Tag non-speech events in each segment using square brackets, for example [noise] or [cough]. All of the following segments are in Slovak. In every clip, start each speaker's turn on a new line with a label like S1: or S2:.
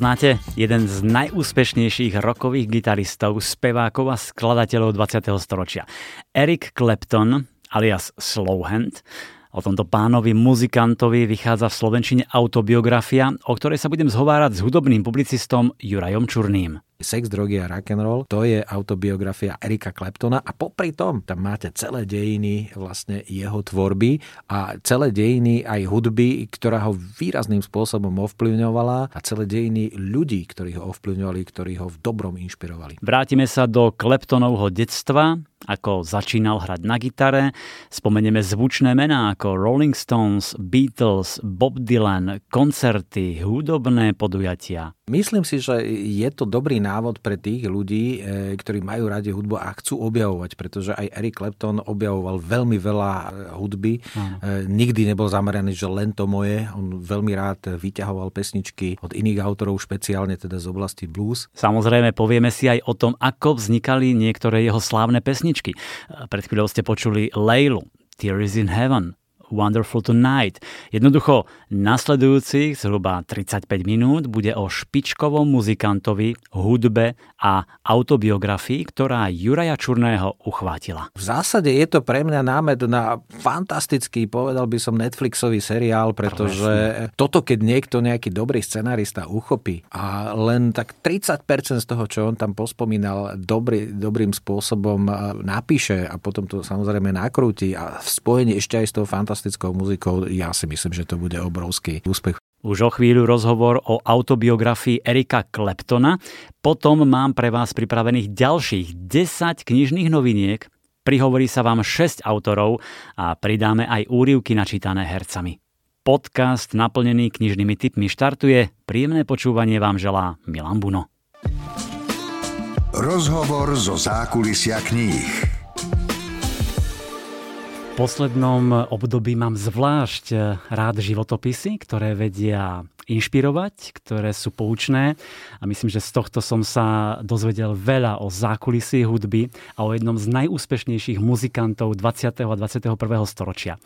S1: Poznáte? Jeden z najúspešnejších rokových gitaristov, spevákov a skladateľov 20. storočia. Eric Clapton, alias Slowhand, O tomto pánovi muzikantovi vychádza v Slovenčine autobiografia, o ktorej sa budem zhovárať s hudobným publicistom Jurajom Čurným.
S2: Sex, drogy a rock and roll, to je autobiografia Erika Claptona a popri tom tam máte celé dejiny vlastne jeho tvorby a celé dejiny aj hudby, ktorá ho výrazným spôsobom ovplyvňovala a celé dejiny ľudí, ktorí ho ovplyvňovali, ktorí ho v dobrom inšpirovali.
S1: Vrátime sa do Claptonovho detstva, ako začínal hrať na gitare. Spomenieme zvučné mená ako Rolling Stones, Beatles, Bob Dylan, koncerty, hudobné podujatia.
S2: Myslím si, že je to dobrý návod pre tých ľudí, e, ktorí majú radi hudbu a chcú objavovať, pretože aj Eric Clapton objavoval veľmi veľa e, hudby. Ano. E, nikdy nebol zameraný, že len to moje. On veľmi rád vyťahoval pesničky od iných autorov, špeciálne teda z oblasti blues.
S1: Samozrejme, povieme si aj o tom, ako vznikali niektoré jeho slávne pesničky. Pred chvíľou ste počuli Laylu, Tear is in Heaven, Wonderful Tonight. Jednoducho, nasledujúcich zhruba 35 minút bude o špičkovom muzikantovi, hudbe a autobiografii, ktorá Juraja Čurného uchvátila.
S2: V zásade je to pre mňa námed na fantastický, povedal by som, Netflixový seriál, pretože Presne. toto, keď niekto nejaký dobrý scenarista uchopí a len tak 30% z toho, čo on tam pospomínal, dobrý, dobrým spôsobom napíše a potom to samozrejme nakrúti a v spojení ešte aj s tou fantastickou fantastickou muzikou, ja si myslím, že to bude obrovský úspech.
S1: Už o chvíľu rozhovor o autobiografii Erika Kleptona, potom mám pre vás pripravených ďalších 10 knižných noviniek, prihovorí sa vám 6 autorov a pridáme aj úrivky načítané hercami. Podcast naplnený knižnými typmi štartuje. Príjemné počúvanie vám želá Milan Buno.
S3: Rozhovor zo zákulisia kníh
S1: poslednom období mám zvlášť rád životopisy, ktoré vedia inšpirovať, ktoré sú poučné a myslím, že z tohto som sa dozvedel veľa o zákulisí hudby a o jednom z najúspešnejších muzikantov 20. a 21. storočia.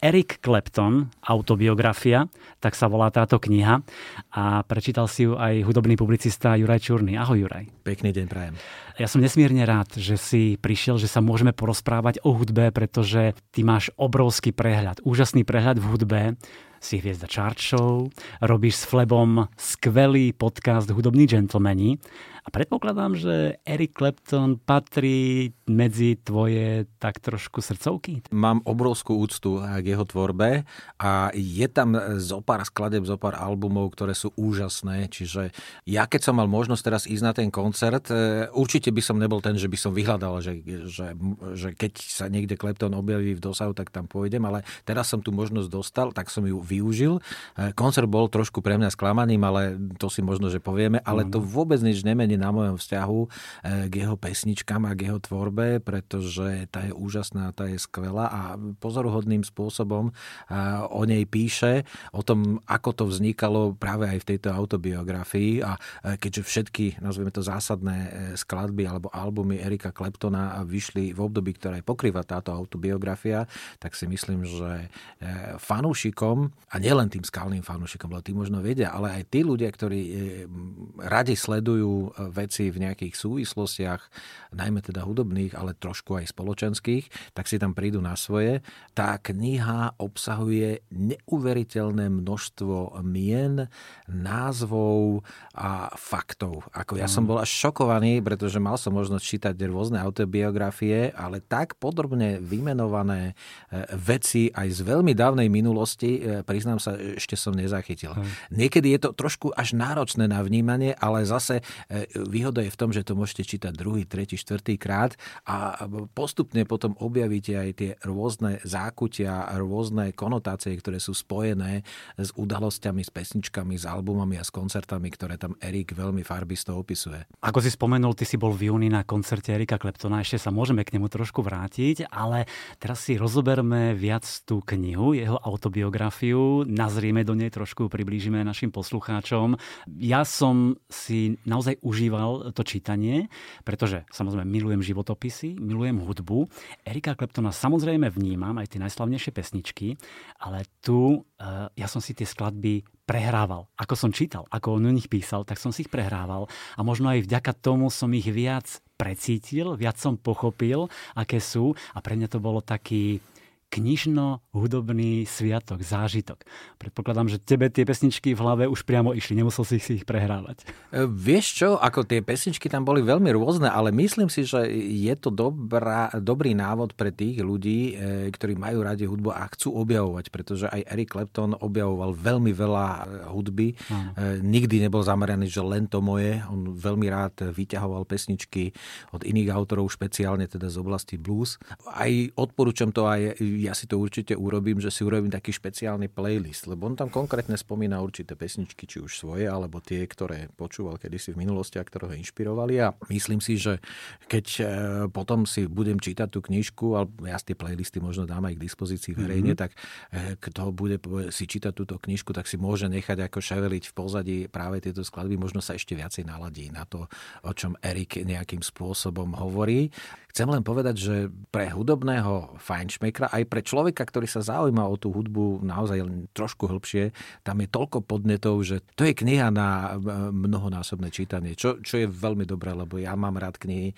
S1: Eric Clapton, autobiografia, tak sa volá táto kniha a prečítal si ju aj hudobný publicista Juraj Čurný. Ahoj Juraj.
S2: Pekný deň prajem.
S1: Ja som nesmierne rád, že si prišiel, že sa môžeme porozprávať o hudbe, pretože ty máš obrovský prehľad, úžasný prehľad v hudbe, si hviezda chart show, robíš s Flebom skvelý podcast Hudobní džentlmeni a predpokladám, že Eric Clapton patrí medzi tvoje tak trošku srdcovky.
S2: Mám obrovskú úctu k jeho tvorbe a je tam zo pár skladeb, zo pár albumov, ktoré sú úžasné. Čiže ja keď som mal možnosť teraz ísť na ten koncert, e, určite by som nebol ten, že by som vyhľadal, že, že, že keď sa niekde Clapton objaví v dosahu, tak tam pôjdem, ale teraz som tu možnosť dostal, tak som ju využil. E, koncert bol trošku pre mňa sklamaním, ale to si možno, že povieme, ale to vôbec nič nemení na mojom vzťahu eh, k jeho pesničkám a k jeho tvorbe, pretože tá je úžasná, tá je skvelá a pozoruhodným spôsobom eh, o nej píše, o tom, ako to vznikalo práve aj v tejto autobiografii. A eh, keďže všetky, nazveme to zásadné skladby alebo albumy Erika Kleptona vyšli v období, ktoré pokrýva táto autobiografia, tak si myslím, že fanúšikom, a nielen tým skalným fanúšikom, lebo tí možno vedia, ale aj tí ľudia, ktorí radi sledujú veci v nejakých súvislostiach, najmä teda hudobných, ale trošku aj spoločenských, tak si tam prídu na svoje. Tá kniha obsahuje neuveriteľné množstvo mien, názvov a faktov. Ako ja som mm. bol až šokovaný, pretože mal som možnosť čítať rôzne autobiografie, ale tak podrobne vymenované e, veci aj z veľmi dávnej minulosti, e, priznám sa, ešte som nezachytil. Niekedy je to trošku až náročné na vnímanie, ale zase e, výhoda je v tom, že to môžete čítať druhý, tretí, štvrtý krát a postupne potom objavíte aj tie rôzne zákutia, rôzne konotácie, ktoré sú spojené s udalosťami, s pesničkami, s albumami a s koncertami, ktoré tam Erik veľmi farbisto opisuje.
S1: Ako si spomenul, ty si bol v júni na koncerte Erika Kleptona, ešte sa môžeme k nemu trošku vrátiť, ale teraz si rozoberme viac tú knihu, jeho autobiografiu, nazrieme do nej trošku, priblížime našim poslucháčom. Ja som si naozaj užíval to čítanie, pretože samozrejme milujem životopisy, milujem hudbu. Erika Kleptona samozrejme vnímam aj tie najslavnejšie pesničky, ale tu uh, ja som si tie skladby prehrával. Ako som čítal, ako on o nich písal, tak som si ich prehrával a možno aj vďaka tomu som ich viac precítil, viac som pochopil, aké sú a pre mňa to bolo taký knižno-hudobný sviatok, zážitok. Predpokladám, že tebe tie pesničky v hlave už priamo išli, nemusel si ich prehrávať.
S2: E, vieš čo, ako tie pesničky tam boli veľmi rôzne, ale myslím si, že je to dobrá, dobrý návod pre tých ľudí, e, ktorí majú radi hudbu a chcú objavovať, pretože aj Eric Clapton objavoval veľmi veľa e, hudby. Ano. Nikdy nebol zameraný, že len to moje. On veľmi rád vyťahoval pesničky od iných autorov, špeciálne teda z oblasti blues. Aj odporúčam to aj ja si to určite urobím, že si urobím taký špeciálny playlist, lebo on tam konkrétne spomína určité pesničky, či už svoje, alebo tie, ktoré počúval kedysi v minulosti a ktoré ho inšpirovali. A myslím si, že keď e, potom si budem čítať tú knižku, alebo ja tie playlisty možno dám aj k dispozícii verejne, mm-hmm. tak e, kto bude si čítať túto knižku, tak si môže nechať ako ševeliť v pozadí práve tieto skladby, možno sa ešte viacej naladí na to, o čom Erik nejakým spôsobom hovorí. Chcem len povedať, že pre hudobného fajnšmekra, aj pre človeka, ktorý sa zaujíma o tú hudbu naozaj trošku hĺbšie, tam je toľko podnetov, že to je kniha na e, mnohonásobné čítanie, čo, čo je veľmi dobré, lebo ja mám rád knihy, e,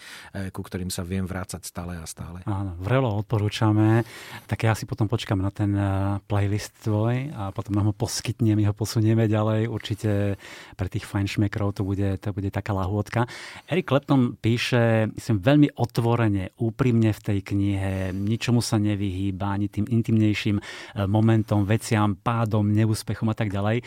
S2: ku ktorým sa viem vrácať stále a stále.
S1: Áno, vrelo odporúčame. Tak ja si potom počkam na ten e, playlist tvoj a potom ho poskytnem, my ho posunieme ďalej. Určite pre tých fajnšmekrov to bude, to bude taká lahôdka. Eric Clapton píše, myslím, veľmi otvorene, úprimne v tej knihe, ničomu sa nevyhýba, ani tým intimnejším e, momentom, veciam, pádom, neúspechom a tak ďalej. E,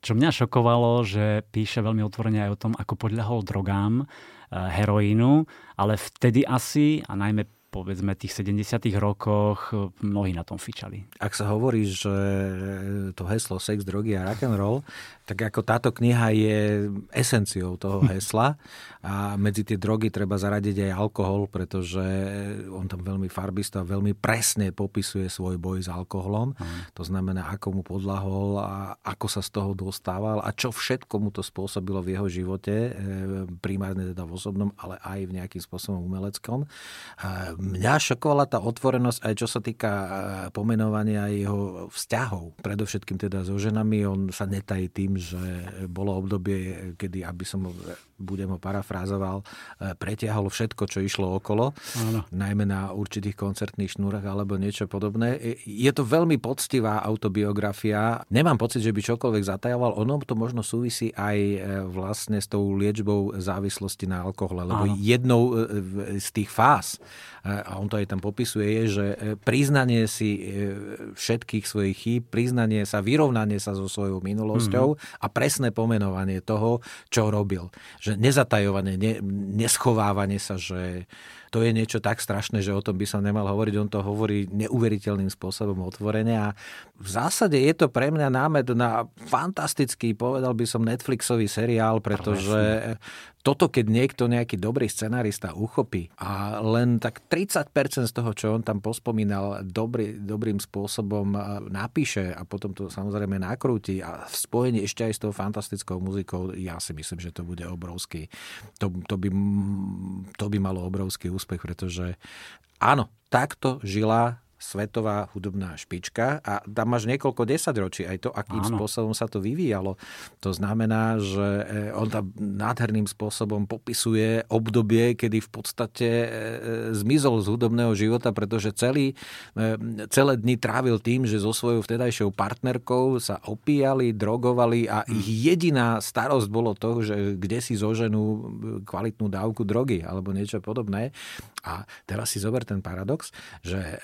S1: čo mňa šokovalo, že píše veľmi otvorene aj o tom, ako podľahol drogám, e, heroínu, ale vtedy asi, a najmä povedzme tých 70 rokoch mnohí na tom fičali.
S2: Ak sa hovorí, že to heslo sex, drogy a rock and roll, tak ako táto kniha je esenciou toho [laughs] hesla a medzi tie drogy treba zaradiť aj alkohol, pretože on tam veľmi farbisto a veľmi presne popisuje svoj boj s alkoholom. Mm. To znamená, ako mu podlahol a ako sa z toho dostával a čo všetko mu to spôsobilo v jeho živote, primárne teda v osobnom, ale aj v nejakým spôsobom umeleckom. Mňa šokovala tá otvorenosť aj čo sa týka e, pomenovania jeho vzťahov. Predovšetkým teda so ženami. On sa netají tým, že bolo obdobie, kedy, aby som budem ho parafrázoval, e, pretiahol všetko, čo išlo okolo, Áno. najmä na určitých koncertných šnúrach alebo niečo podobné. Je to veľmi poctivá autobiografia. Nemám pocit, že by čokoľvek zatajoval. Ono to možno súvisí aj e, vlastne s tou liečbou závislosti na alkohole, lebo Áno. jednou e, z tých fáz, a on to aj tam popisuje, je, že priznanie si všetkých svojich chýb, priznanie sa, vyrovnanie sa so svojou minulosťou mm-hmm. a presné pomenovanie toho, čo robil. Že že nezatajovanie, ne, neschovávanie sa, že to je niečo tak strašné, že o tom by som nemal hovoriť. On to hovorí neuveriteľným spôsobom otvorene a v zásade je to pre mňa námed na fantastický, povedal by som, Netflixový seriál, pretože toto, keď niekto, nejaký dobrý scenárista uchopí a len tak 30% z toho, čo on tam pospomínal, dobrý, dobrým spôsobom napíše a potom to samozrejme nakrúti a v spojení ešte aj s tou fantastickou muzikou, ja si myslím, že to bude obrovský, to, to, by, to by malo obrovský úspech, pretože áno, takto žila svetová hudobná špička a tam máš niekoľko desaťročí aj to, akým Áno. spôsobom sa to vyvíjalo. To znamená, že e, on tam nádherným spôsobom popisuje obdobie, kedy v podstate e, zmizol z hudobného života, pretože celý, e, celé dni trávil tým, že so svojou vtedajšou partnerkou sa opíjali, drogovali a hm. ich jediná starosť bolo to, že kde si zoženú kvalitnú dávku drogy alebo niečo podobné. A teraz si zober ten paradox, že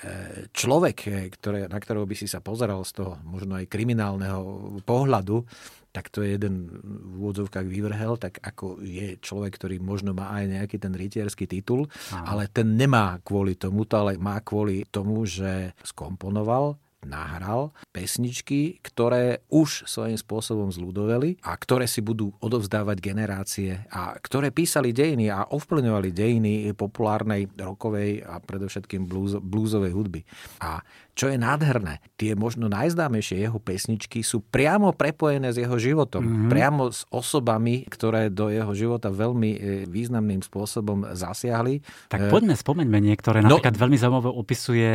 S2: človek, ktoré, na ktorého by si sa pozeral z toho možno aj kriminálneho pohľadu, tak to je jeden v úvodzovkách vyvrhel, tak ako je človek, ktorý možno má aj nejaký ten rytierský titul, Aha. ale ten nemá kvôli tomuto, ale má kvôli tomu, že skomponoval nahral pesničky, ktoré už svojím spôsobom zľudoveli a ktoré si budú odovzdávať generácie a ktoré písali dejiny a ovplyvňovali dejiny populárnej rokovej a predovšetkým bluesovej hudby. A čo je nádherné, tie možno najznámejšie jeho pesničky sú priamo prepojené s jeho životom. Mm-hmm. Priamo s osobami, ktoré do jeho života veľmi e, významným spôsobom zasiahli.
S1: Tak poďme, spomeňme niektoré. No. Napríklad no, veľmi zaujímavé opisuje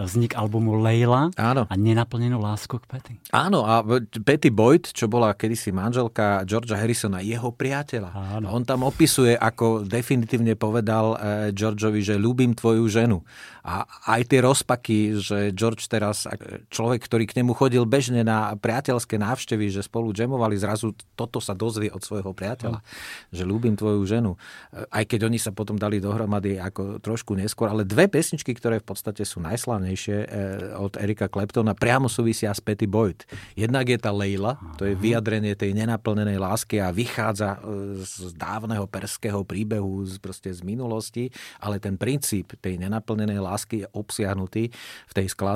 S1: vznik albumu Leila áno. a nenaplnenú lásku k Petty.
S2: Áno, a Petty Boyd, čo bola kedysi manželka Georgia Harrisona, jeho priateľa. Áno. On tam opisuje, ako definitívne povedal e, Georgeovi, že ľúbim tvoju ženu. A aj tie rozpaky, že George teraz, človek, ktorý k nemu chodil bežne na priateľské návštevy, že spolu džemovali, zrazu toto sa dozvie od svojho priateľa, že ľúbim tvoju ženu. Aj keď oni sa potom dali dohromady ako trošku neskôr, ale dve pesničky, ktoré v podstate sú najslavnejšie eh, od Erika Kleptona, priamo súvisia s Petty Boyd. Jednak je tá Leila, to je vyjadrenie tej nenaplnenej lásky a vychádza eh, z dávneho perského príbehu, z, proste z minulosti, ale ten princíp tej nenaplnenej lásky je obsiahnutý v tej skladbe.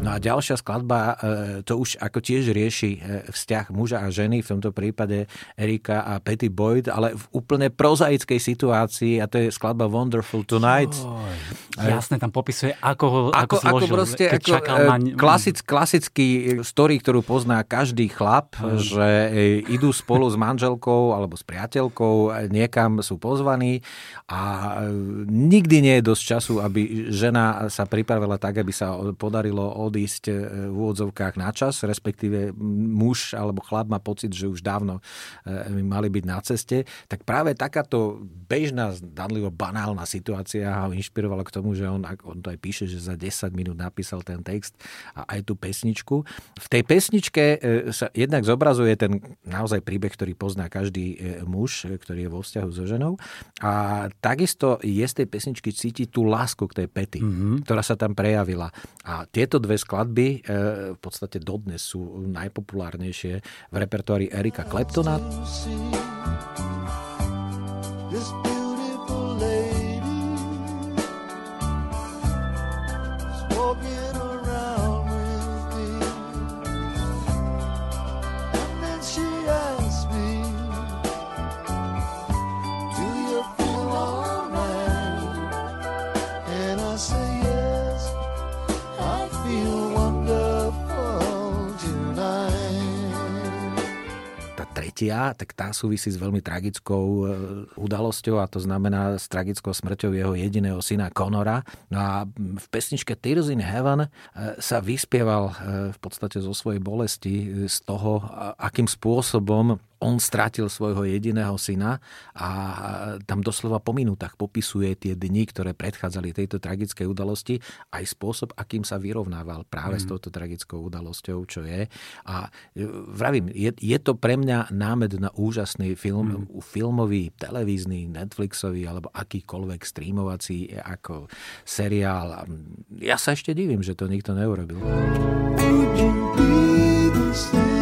S2: No a ďalšia skladba, e, to už ako tiež rieši e, vzťah muža a ženy, v tomto prípade Erika a Petty Boyd, ale v úplne prozaickej situácii a to je skladba Wonderful Tonight. Joj,
S1: jasne, tam popisuje, ako ho ako, ako zložil, ako proste,
S2: ako, čakal na... E, klasic, klasický story, ktorú pozná každý chlap, hmm. že idú spolu s manželkou alebo s priateľkou, niekam sú pozvaní a nikdy nie je dosť času, aby žena sa pripravila tak, aby sa podarilo odísť e, v úvodzovkách na čas, respektíve muž alebo chlap má pocit, že už dávno e, mali byť na ceste, tak práve takáto bežná, danlivo banálna situácia ho inšpirovala k tomu, že on, on to aj píše, že za 10 minút napísal ten text a aj tú pesničku. V tej pesničke e, sa jednak zobrazuje ten naozaj príbeh, ktorý pozná každý muž, ktorý je vo vzťahu so ženou a takisto je z tej pesničky cítiť tú lásku k tej pety, mm-hmm. ktorá sa tam prejavila. A tieto dve skladby e, v podstate dodnes sú najpopulárnejšie v repertoári Erika Kleptona. Tretia, tak tá súvisí s veľmi tragickou e, udalosťou a to znamená s tragickou smrťou jeho jediného syna Conora. No a v pesničke Tears in Heaven e, sa vyspieval e, v podstate zo svojej bolesti z toho, akým spôsobom on strátil svojho jediného syna a tam doslova po minútach popisuje tie dni, ktoré predchádzali tejto tragickej udalosti, aj spôsob, akým sa vyrovnával práve mm. s touto tragickou udalosťou, čo je. A e, vravím, je, je to pre mňa námed na úžasný film, mm. filmový, televízny, Netflixový alebo akýkoľvek streamovací ako seriál. Ja sa ešte divím, že to nikto neurobil. Would you be the same?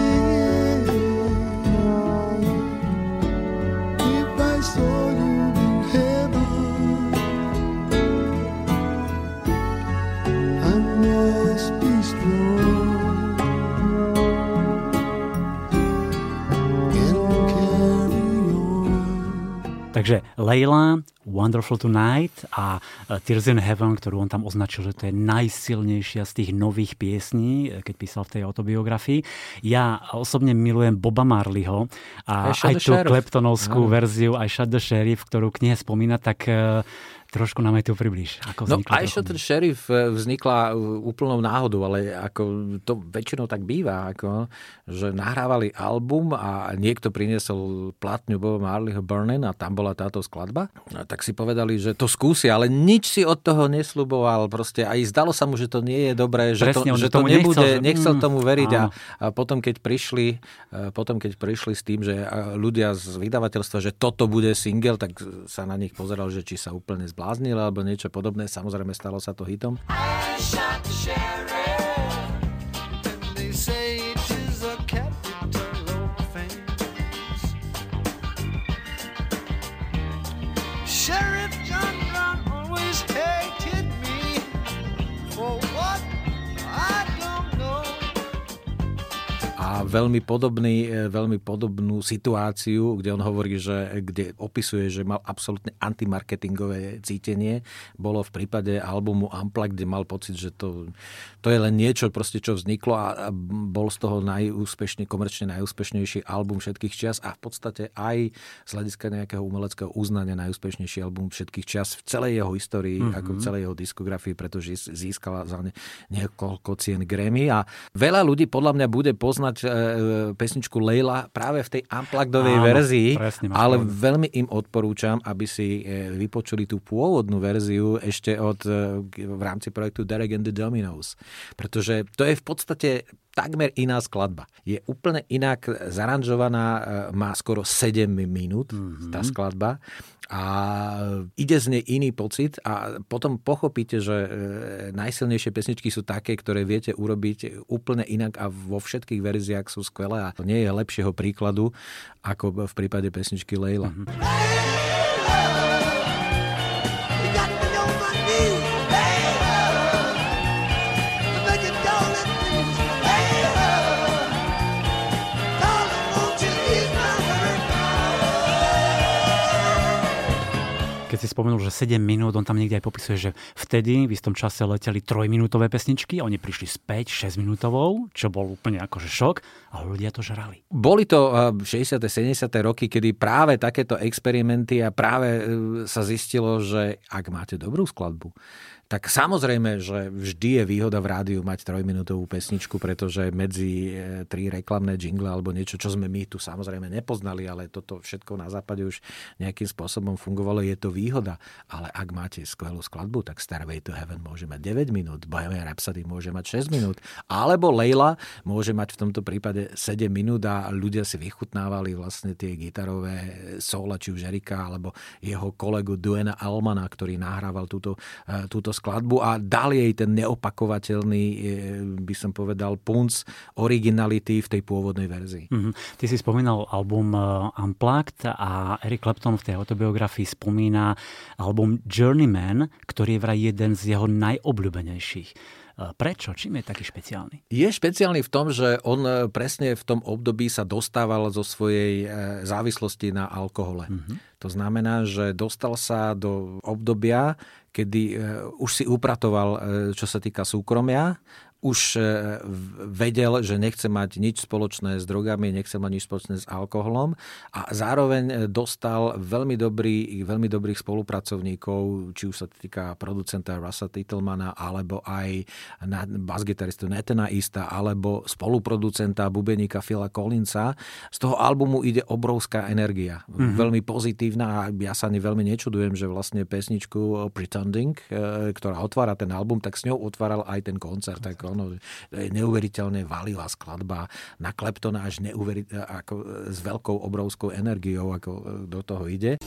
S1: Takže Leila, Wonderful Tonight a e, Tears in Heaven, ktorú on tam označil, že to je najsilnejšia z tých nových piesní, e, keď písal v tej autobiografii. Ja osobne milujem Boba Marleyho a aj, aj tú kleptonovskú no. verziu, aj Shut the Sheriff, ktorú knihe spomína, tak e, Trošku nám aj tu približ. Ako
S2: no aj ten šerif e, vznikla e, úplnou náhodou, ale ako to väčšinou tak býva, ako, že nahrávali album a niekto priniesol platňu Boba Marleyho Burning a tam bola táto skladba. A tak tak si povedali, že to skúsi, ale nič si od toho nesľuboval. Proste aj zdalo sa mu, že to nie je dobré, že
S1: Presne,
S2: to, že to nebude, nechcel, že... nechcel mm, tomu veriť. A, a potom, keď prišli, e, potom, keď prišli s tým, že ľudia z vydavateľstva, že toto bude single, tak sa na nich pozeral, že či sa úplne zbláznil alebo niečo podobné. Samozrejme, stalo sa to hitom. I shot the veľmi, podobný, e, veľmi podobnú situáciu, kde on hovorí, že kde opisuje, že mal absolútne antimarketingové cítenie. Bolo v prípade albumu Ampla, kde mal pocit, že to, to je len niečo, proste, čo vzniklo a, bol z toho najúspešne, komerčne najúspešnejší album všetkých čias a v podstate aj z hľadiska nejakého umeleckého uznania najúspešnejší album všetkých čias v celej jeho histórii, mm-hmm. ako v celej jeho diskografii, pretože získala za ne niekoľko cien Grammy a veľa ľudí podľa mňa bude poznať E, pesničku Leila práve v tej unpluggedovej verzii, presne, ale pravdu. veľmi im odporúčam, aby si e, vypočuli tú pôvodnú verziu ešte od, e, v rámci projektu Derek and the Dominos. Pretože to je v podstate takmer iná skladba. Je úplne inak zaranžovaná, má skoro 7 minút mm-hmm. tá skladba a ide z nej iný pocit a potom pochopíte, že e, najsilnejšie pesničky sú také, ktoré viete urobiť úplne inak a vo všetkých verziách sú skvelé a nie je lepšieho príkladu ako v prípade pesničky Leila. Mm-hmm.
S1: Keď si spomenul, že 7 minút, on tam niekde aj popisuje, že vtedy v istom čase leteli trojminútové pesničky, oni prišli s 5-6 minútovou, čo bol úplne akože šok, a ľudia to žrali.
S2: Boli to 60. 70. roky, kedy práve takéto experimenty a práve e, sa zistilo, že ak máte dobrú skladbu, tak samozrejme, že vždy je výhoda v rádiu mať trojminútovú pesničku, pretože medzi e, tri reklamné jingle alebo niečo, čo sme my tu samozrejme nepoznali, ale toto všetko na západe už nejakým spôsobom fungovalo, je to výhoda. Ale ak máte skvelú skladbu, tak Starway to Heaven môže mať 9 minút, Bohemian Rhapsody môže mať 6 minút, alebo Leila môže mať v tomto prípade 7 minút a ľudia si vychutnávali vlastne tie gitarové sola, či už Erika, alebo jeho kolegu Duena Almana, ktorý nahrával túto, e, túto skladbu a dal jej ten neopakovateľný, e, by som povedal, punc originality v tej pôvodnej verzii.
S1: Mm-hmm. Ty si spomínal album e, Unplugged a Eric Clapton v tej autobiografii spomína album Journeyman, ktorý je vraj jeden z jeho najobľúbenejších. Prečo? Čím je taký špeciálny?
S2: Je špeciálny v tom, že on presne v tom období sa dostával zo svojej závislosti na alkohole. Mm-hmm. To znamená, že dostal sa do obdobia, kedy e, už si upratoval, čo sa týka súkromia, už e, vedel, že nechce mať nič spoločné s drogami, nechce mať nič spoločné s alkoholom a zároveň e, dostal veľmi, dobrý, veľmi dobrých spolupracovníkov, či už sa týka producenta Russa Titelmana, alebo aj basgitaristu Netena Ista, alebo spoluproducenta, bubeníka Phila Collinsa. Z toho albumu ide obrovská energia, mm-hmm. veľmi pozitívna a ja sa ani veľmi nečudujem, že vlastne pesničku Pretending, e, ktorá otvára ten album, tak s ňou otváral aj ten koncert. Tak ono, je neuveriteľne valivá skladba na Kleptona až neuveriteľ, ako s veľkou obrovskou energiou, ako do toho ide.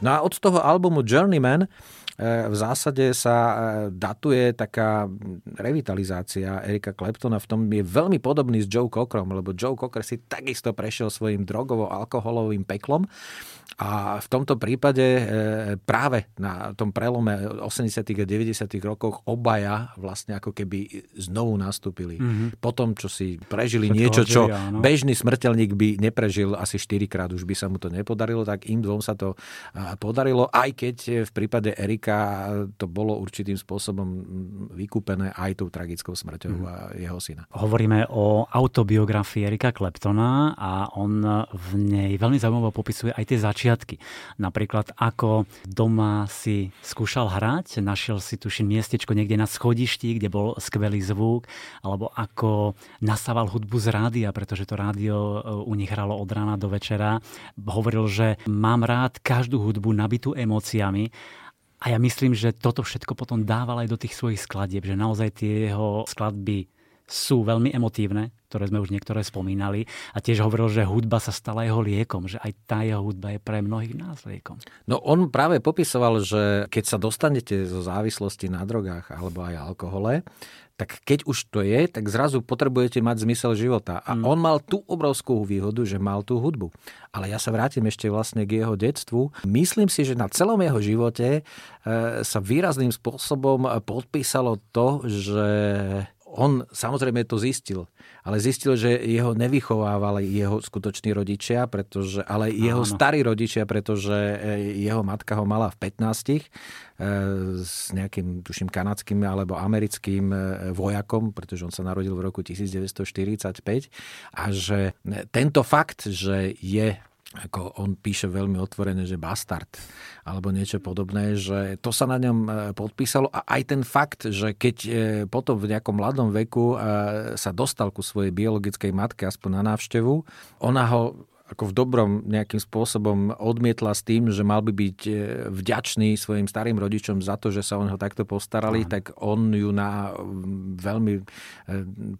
S2: No a od toho albumu Journeyman v zásade sa e, datuje taká revitalizácia Erika Kleptona v tom je veľmi podobný s Joe Cockerom, lebo Joe Cocker si takisto prešiel svojim drogovo-alkoholovým peklom a v tomto prípade e, práve na tom prelome 80. a 90. rokoch obaja vlastne ako keby znovu nastúpili. Mm-hmm. Po tom, čo si prežili Všetko niečo, čo bežný smrteľník by neprežil asi 4 krát, už by sa mu to nepodarilo, tak im dvom sa to podarilo, aj keď v prípade Erika to bolo určitým spôsobom vykúpené aj tou tragickou smrťou mm. jeho syna.
S1: Hovoríme o autobiografii Erika Kleptona a on v nej veľmi zaujímavo popisuje aj tie začiatky. Napríklad ako doma si skúšal hrať, našiel si tuším miestečko niekde na schodišti, kde bol skvelý zvuk, alebo ako nasával hudbu z rádia, pretože to rádio e, u nich hralo od rána do večera. Hovoril, že mám rád každú hudbu nabitú emóciami a ja myslím, že toto všetko potom dával aj do tých svojich skladieb, že naozaj tie jeho skladby sú veľmi emotívne, ktoré sme už niektoré spomínali. A tiež hovoril, že hudba sa stala jeho liekom, že aj tá jeho hudba je pre mnohých nás liekom.
S2: No on práve popisoval, že keď sa dostanete zo závislosti na drogách alebo aj alkohole, tak keď už to je, tak zrazu potrebujete mať zmysel života. A mm. on mal tú obrovskú výhodu, že mal tú hudbu. Ale ja sa vrátim ešte vlastne k jeho detstvu. Myslím si, že na celom jeho živote e, sa výrazným spôsobom podpísalo to, že on samozrejme to zistil, ale zistil, že jeho nevychovávali jeho skutoční rodičia, pretože, ale jeho Áno. starí rodičia, pretože e, jeho matka ho mala v 15 e, s nejakým, tuším, kanadským alebo americkým e, vojakom, pretože on sa narodil v roku 1945 a že tento fakt, že je ako on píše veľmi otvorené, že bastard alebo niečo podobné, že to sa na ňom e, podpísalo. A aj ten fakt, že keď e, potom v nejakom mladom veku e, sa dostal ku svojej biologickej matke aspoň na návštevu, ona ho ako v dobrom nejakým spôsobom odmietla s tým, že mal by byť e, vďačný svojim starým rodičom za to, že sa o neho takto postarali, Aha. tak on ju na veľmi e,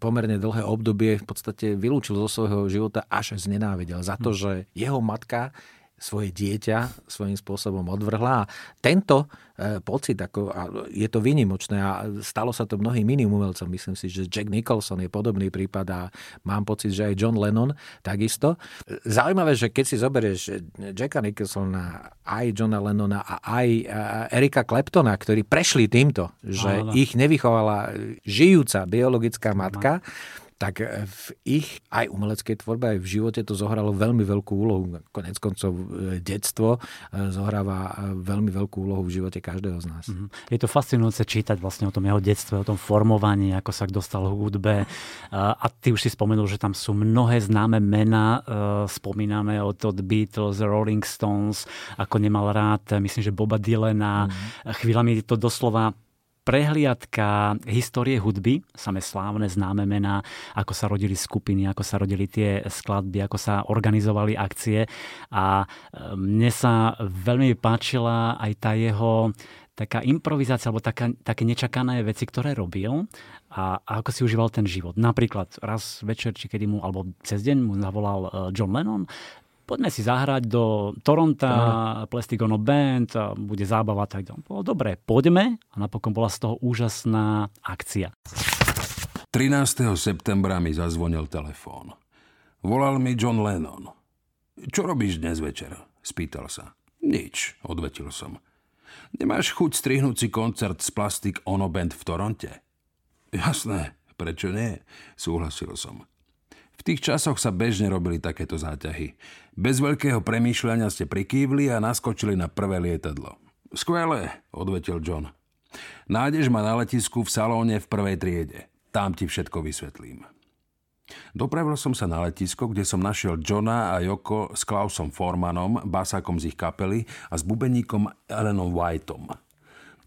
S2: pomerne dlhé obdobie v podstate vylúčil zo svojho života až znenávidel za to, hm. že jeho matka svoje dieťa svojím spôsobom odvrhla. A tento e, pocit, ako, a je to vynimočné a stalo sa to mnohým iným umelcom. Myslím si, že Jack Nicholson je podobný prípad a mám pocit, že aj John Lennon takisto. Zaujímavé, že keď si zoberieš Jacka Nicholsona, aj Johna Lennona a aj Erika Claptona, ktorí prešli týmto, že Áno. ich nevychovala žijúca biologická matka, tak e, v ich aj umeleckej tvorbe, aj v živote to zohralo veľmi veľkú úlohu. Konec koncov e, detstvo e, zohráva veľmi veľkú úlohu v živote každého z nás. Mhm.
S1: Je to fascinujúce čítať vlastne o tom jeho detstve, o tom formovaní, ako sa dostal k hudbe. A ty už si spomenul, že tam sú mnohé známe mená spomínané od, od Beatles, Rolling Stones, ako nemal rád, myslím, že Boba Dylana. Mm. Chvíľami to doslova prehliadka histórie hudby, samé slávne známe mená, ako sa rodili skupiny, ako sa rodili tie skladby, ako sa organizovali akcie. A e, mne sa veľmi páčila aj tá jeho taká improvizácia alebo taká, také nečakané veci, ktoré robil a, a ako si užíval ten život. Napríklad raz večer, či kedy mu, alebo cez deň mu zavolal e, John Lennon, poďme si zahrať do Toronta, Plastic Ono Band, a bude zábava tak ďalej. Dobre, poďme a napokon bola z toho úžasná akcia.
S4: 13. septembra mi zazvonil telefón. Volal mi John Lennon. Čo robíš dnes večer? Spýtal sa. Nič, odvetil som. Nemáš chuť strihnúť si koncert z Plastic Ono Band v Toronte? Jasné, prečo nie? Súhlasil som. V tých časoch sa bežne robili takéto záťahy. Bez veľkého premýšľania ste prikývli a naskočili na prvé lietadlo. Skvelé, odvetil John. Nájdeš ma na letisku v salóne v prvej triede. Tam ti všetko vysvetlím. Dopravil som sa na letisko, kde som našiel Johna a Joko s Klausom Formanom, basákom z ich kapely a s bubeníkom Elenom Whiteom.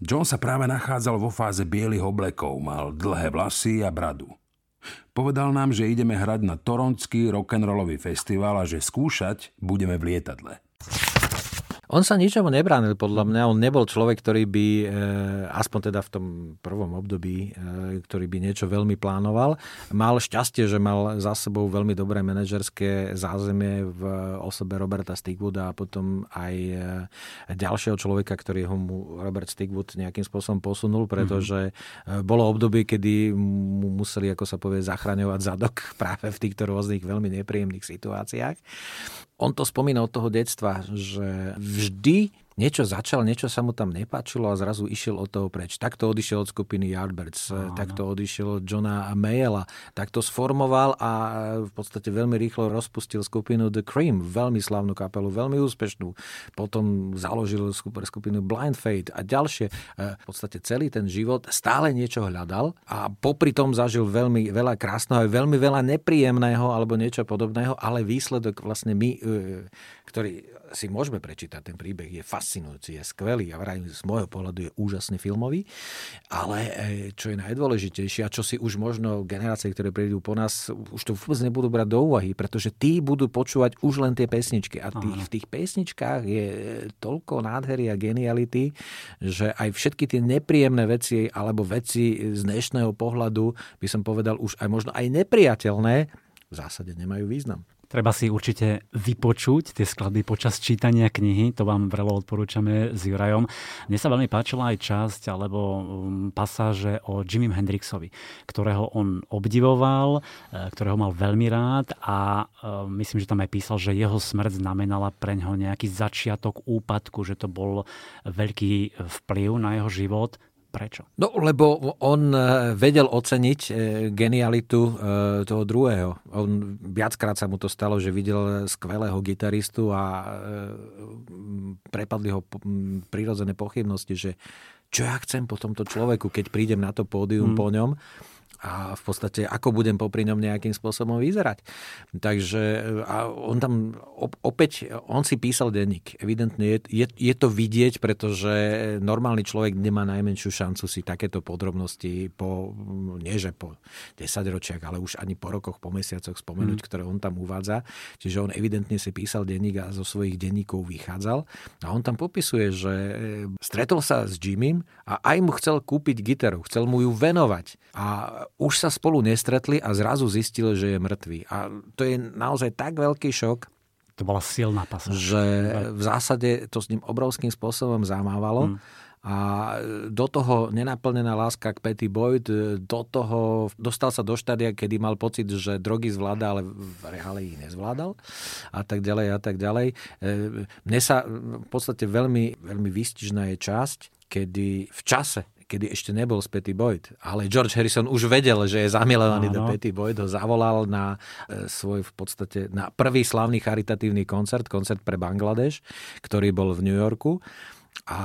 S4: John sa práve nachádzal vo fáze bielých oblekov, mal dlhé vlasy a bradu. Povedal nám, že ideme hrať na Toronský rock'n'rollový festival a že skúšať budeme v lietadle.
S2: On sa ničomu nebránil, podľa mňa. On nebol človek, ktorý by, e, aspoň teda v tom prvom období, e, ktorý by niečo veľmi plánoval. Mal šťastie, že mal za sebou veľmi dobré manažerské zázemie v osobe Roberta Stigwooda a potom aj e, ďalšieho človeka, ktorý ho mu Robert Stigwood nejakým spôsobom posunul, pretože mm-hmm. bolo obdobie, kedy mu museli, ako sa povie, zachraňovať zadok [laughs] práve v týchto rôznych veľmi nepríjemných situáciách. On to spomína od toho detstva, že vždy niečo začal, niečo sa mu tam nepáčilo a zrazu išiel od toho preč. Takto odišiel od skupiny Yardbirds, no, takto odišiel od Johna Mayela, takto sformoval a v podstate veľmi rýchlo rozpustil skupinu The Cream, veľmi slavnú kapelu, veľmi úspešnú. Potom založil skupinu Blind Fate a ďalšie. E, v podstate celý ten život stále niečo hľadal a popri tom zažil veľmi veľa krásneho veľmi veľa nepríjemného alebo niečo podobného, ale výsledok vlastne my, ktorý si môžeme prečítať ten príbeh, je fascinujúci, je skvelý a vrajím, z môjho pohľadu je úžasný filmový, ale e, čo je najdôležitejšie a čo si už možno generácie, ktoré prídu po nás, už to vôbec nebudú brať do úvahy, pretože tí budú počúvať už len tie pesničky. A tých, v tých pesničkách je toľko nádhery a geniality, že aj všetky tie nepríjemné veci alebo veci z dnešného pohľadu by som povedal už aj možno aj nepriateľné v zásade nemajú význam.
S1: Treba si určite vypočuť tie skladby počas čítania knihy, to vám vrelo odporúčame s Jurajom. Mne sa veľmi páčila aj časť alebo um, pasáže o Jimmy Hendrixovi, ktorého on obdivoval, e, ktorého mal veľmi rád a e, myslím, že tam aj písal, že jeho smrť znamenala pre ňoho nejaký začiatok úpadku, že to bol veľký vplyv na jeho život. Prečo?
S2: No, lebo on e, vedel oceniť e, genialitu e, toho druhého. On viackrát sa mu to stalo, že videl skvelého gitaristu a prepadli ho prirodzené pochybnosti, že čo ja chcem po tomto človeku, keď prídem na to pódium hmm. po ňom a v podstate ako budem popri ňom nejakým spôsobom vyzerať. Takže a on tam opäť, on si písal denník. Evidentne je, je, je to vidieť, pretože normálny človek nemá najmenšiu šancu si takéto podrobnosti po, nie že po 10 ročiach, ale už ani po rokoch, po mesiacoch spomenúť, mm. ktoré on tam uvádza. Čiže on evidentne si písal denník a zo svojich denníkov vychádzal. A on tam popisuje, že stretol sa s Jimmym a aj mu chcel kúpiť gitaru, chcel mu ju venovať. A už sa spolu nestretli a zrazu zistil, že je mŕtvý. A to je naozaj tak veľký šok,
S1: to bola silná pasáž.
S2: Že v zásade to s ním obrovským spôsobom zamávalo. Hmm. A do toho nenaplnená láska k Petty Boyd, do toho dostal sa do štádia, kedy mal pocit, že drogy zvláda, ale v reále ich nezvládal a tak ďalej a tak ďalej. E, mne sa v podstate veľmi, veľmi výstižná je časť, kedy v čase, kedy ešte nebol s Petty Boyd. Ale George Harrison už vedel, že je zamilovaný do Petty Boyd, ho zavolal na e, svoj v podstate na prvý slavný charitatívny koncert, koncert pre Bangladeš, ktorý bol v New Yorku. A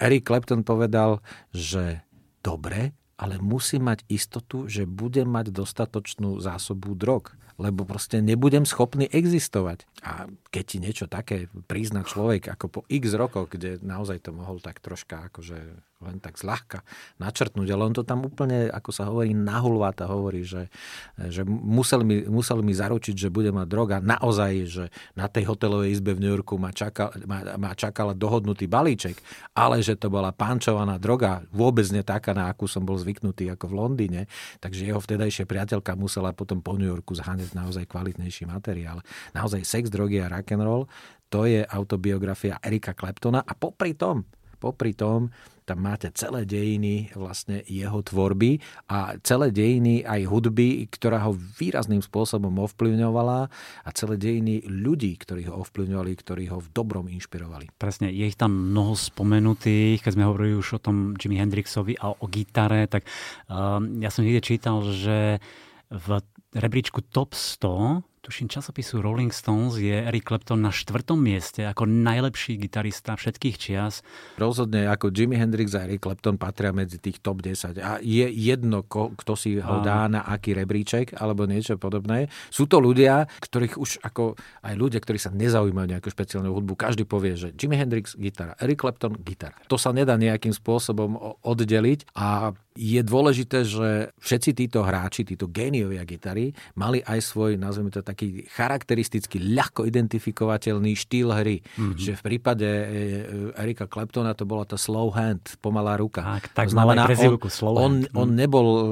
S2: Eric Clapton povedal, že dobre, ale musí mať istotu, že bude mať dostatočnú zásobu drog lebo proste nebudem schopný existovať. A keď ti niečo také prizna človek ako po x rokoch, kde naozaj to mohol tak troška akože len tak zľahka načrtnúť, ale on to tam úplne, ako sa hovorí, nahulváta hovorí, že, že musel, mi, musel mi zaručiť, že bude mať droga. Naozaj, že na tej hotelovej izbe v New Yorku ma, čakal, ma, ma čakala dohodnutý balíček, ale že to bola pančovaná droga, vôbec nie taká, na akú som bol zvyknutý ako v Londýne. Takže jeho vtedajšia priateľka musela potom po New Yorku zháňať naozaj kvalitnejší materiál. Naozaj sex, drogy a rock and roll, to je autobiografia Erika Claptona a popri tom, popri tom tam máte celé dejiny vlastne jeho tvorby a celé dejiny aj hudby, ktorá ho výrazným spôsobom ovplyvňovala a celé dejiny ľudí, ktorí ho ovplyvňovali, ktorí ho v dobrom inšpirovali.
S1: Presne, je ich tam mnoho spomenutých, keď sme hovorili už o tom Jimi Hendrixovi a o gitare, tak um, ja som niekde čítal, že v rebríčku Top 100 tuším, časopisu Rolling Stones je Eric Clapton na štvrtom mieste ako najlepší gitarista všetkých čias.
S2: Rozhodne ako Jimi Hendrix a Eric Clapton patria medzi tých top 10. A je jedno, kto si ho dá na aký rebríček alebo niečo podobné. Sú to ľudia, ktorých už ako aj ľudia, ktorí sa nezaujímajú nejakú špeciálnu hudbu, každý povie, že Jimi Hendrix gitara, Eric Clapton gitara. To sa nedá nejakým spôsobom oddeliť a je dôležité, že všetci títo hráči, títo géniovia gitary mali aj svoj, nazveme to taký charakteristický, ľahko identifikovateľný štýl hry. Mm-hmm. Že v prípade e, e, Erika Claptona to bola tá slow hand, pomalá ruka.
S1: Tak, tak znamená, on, slow
S2: on, hand. on nebol e,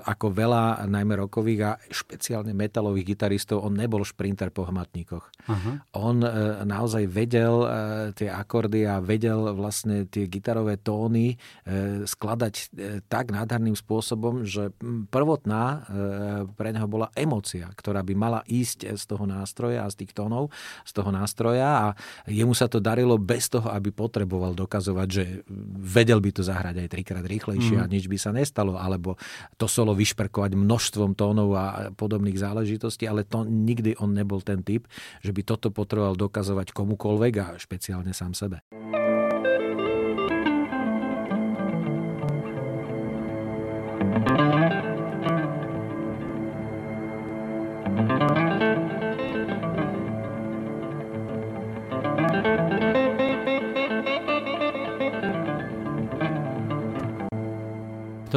S2: ako veľa, najmä rokových a špeciálne metalových gitaristov, on nebol šprinter po hmatníkoch. Uh-huh. On naozaj vedel tie akordy a vedel vlastne tie gitarové tóny skladať tak nádherným spôsobom, že prvotná pre neho bola emocia, ktorá by mala ísť z toho nástroja a z tých tónov, z toho nástroja a jemu sa to darilo bez toho, aby potreboval dokazovať, že vedel by to zahrať aj trikrát rýchlejšie mm. a nič by sa nestalo, alebo to solo vyšperkovať množstvom tónov a podobných záležitostí, ale to nikdy on nebol ten typ, že by toto potreboval dokazovať komukolvek a špeciálne sám sebe.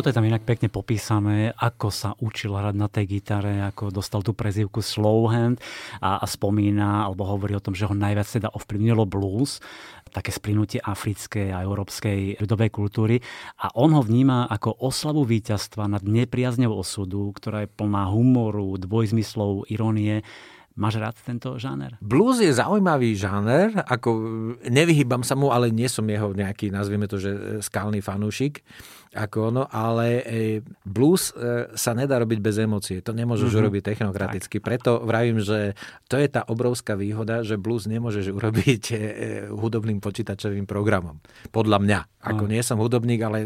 S1: Toto je tam inak pekne popísané, ako sa učil hrať na tej gitare, ako dostal tú prezývku Slowhand a, a spomína, alebo hovorí o tom, že ho najviac teda ovplyvnilo blues, také splinutie africkej a európskej ľudovej kultúry. A on ho vníma ako oslavu víťazstva nad nepriazňou osudu, ktorá je plná humoru, dvojzmyslov, ironie Máš rád tento žáner?
S2: Blues je zaujímavý žáner, ako nevyhýbam sa mu, ale nie som jeho nejaký, nazvime to, že skalný fanúšik ako ono, ale e, blues e, sa nedá robiť bez emócie. To nemôžeš mm-hmm. urobiť technokraticky. Preto vravím, že to je tá obrovská výhoda, že blues nemôžeš urobiť e, hudobným počítačovým programom. Podľa mňa. Ako mm. nie som hudobník, ale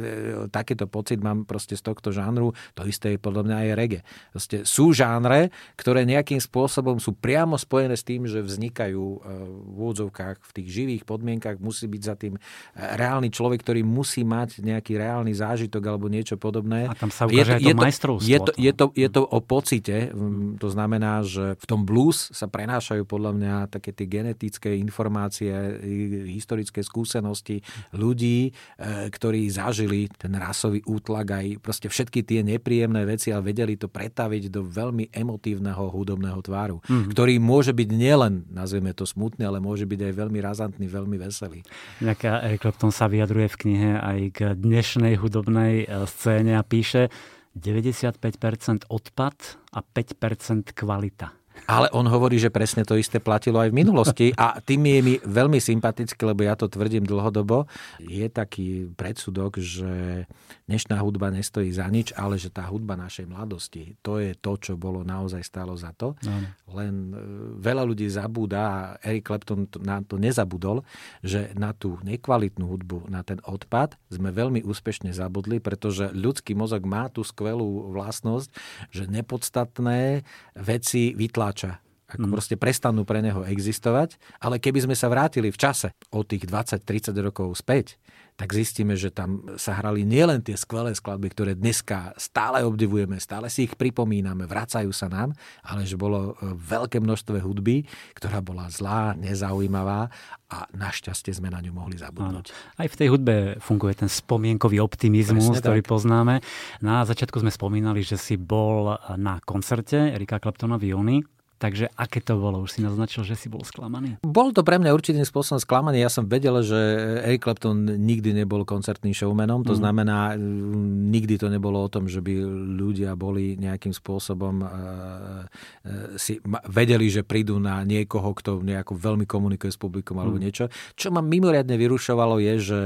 S2: takýto pocit mám proste z tohto žánru. To isté je podľa mňa aj reggae. Proste sú žánre, ktoré nejakým spôsobom sú priamo spojené s tým, že vznikajú v úvodzovkách v tých živých podmienkach. Musí byť za tým reálny človek, ktorý musí mať nejaký reálny zážitok zážitok alebo niečo podobné.
S1: A tam sa ukáže je, to, aj to majstrovstvo.
S2: Je to, je, to, je to o pocite, to znamená, že v tom blues sa prenášajú podľa mňa také tie genetické informácie, historické skúsenosti ľudí, e, ktorí zažili ten rasový útlak aj proste všetky tie nepríjemné veci a vedeli to pretaviť do veľmi emotívneho hudobného tváru, mm-hmm. ktorý môže byť nielen, nazvieme to smutný, ale môže byť aj veľmi razantný, veľmi veselý.
S1: Nejaká Eric Clapton sa vyjadruje v knihe aj k dnešnej hudobnej hudobnej e, scéne a píše 95% odpad a 5% kvalita.
S2: Ale on hovorí, že presne to isté platilo aj v minulosti a tým je mi veľmi sympatické, lebo ja to tvrdím dlhodobo. Je taký predsudok, že dnešná hudba nestojí za nič, ale že tá hudba našej mladosti, to je to, čo bolo naozaj stálo za to. No. Len e, veľa ľudí zabúda a Eric Clapton na to nezabudol, že na tú nekvalitnú hudbu, na ten odpad sme veľmi úspešne zabudli, pretože ľudský mozog má tú skvelú vlastnosť, že nepodstatné veci vytláča tlača. Ako mm. proste prestanú pre neho existovať. Ale keby sme sa vrátili v čase o tých 20-30 rokov späť, tak zistíme, že tam sa hrali nielen tie skvelé skladby, ktoré dneska stále obdivujeme, stále si ich pripomíname, vracajú sa nám, ale že bolo e, veľké množstvo hudby, ktorá bola zlá, nezaujímavá a našťastie sme na ňu mohli zabudnúť.
S1: Áno. Aj v tej hudbe funguje ten spomienkový optimizmus, Presne ktorý tak. poznáme. Na začiatku sme spomínali, že si bol na koncerte Erika Claptona v júni Takže aké to bolo? Už si naznačil, že si bol sklamaný?
S2: Bol to pre mňa určitým spôsobom sklamaný. Ja som vedel, že Eric Clapton nikdy nebol koncertným showmanom. To mm. znamená, nikdy to nebolo o tom, že by ľudia boli nejakým spôsobom uh, si vedeli, že prídu na niekoho, kto nejako veľmi komunikuje s publikom alebo mm. niečo. Čo ma mimoriadne vyrušovalo je, že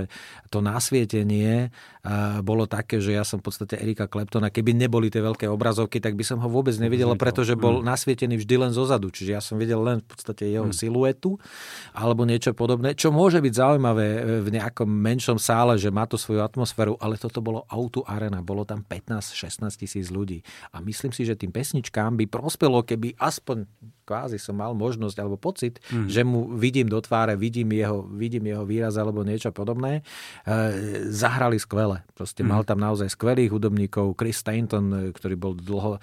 S2: to nasvietenie uh, bolo také, že ja som v podstate Erika Claptona, keby neboli tie veľké obrazovky, tak by som ho vôbec nevidel, pretože bol mm. nasvietený vždy len zozadu. Čiže ja som videl len v podstate jeho hmm. siluetu alebo niečo podobné, čo môže byť zaujímavé e, v nejakom menšom sále, že má to svoju atmosféru, ale toto bolo Auto Arena, bolo tam 15-16 tisíc ľudí. A myslím si, že tým pesničkám by prospelo, keby aspoň kvázi som mal možnosť alebo pocit, mm. že mu vidím do tváre, vidím jeho, vidím jeho výraz alebo niečo podobné. E, zahrali skvele. Proste mm. mal tam naozaj skvelých hudobníkov. Chris Stanton, e, ktorý bol dlho e,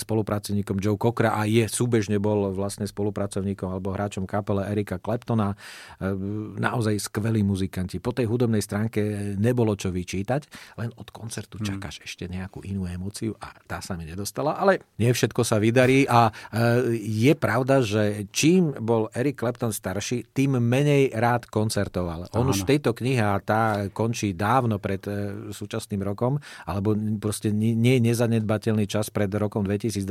S2: spolupracovníkom Joe Cockra a je súbežne bol vlastne spolupracovníkom alebo hráčom kapele Erika Claptona. E, naozaj skvelí muzikanti. Po tej hudobnej stránke nebolo čo vyčítať, len od koncertu mm. čakáš ešte nejakú inú emóciu a tá sa mi nedostala, ale nie všetko sa vydarí a e, je pravda, že čím bol Eric Clapton starší, tým menej rád koncertoval. On Áno. už v tejto knihe, a tá končí dávno pred e, súčasným rokom, alebo proste nie je nezanedbateľný čas pred rokom 2022,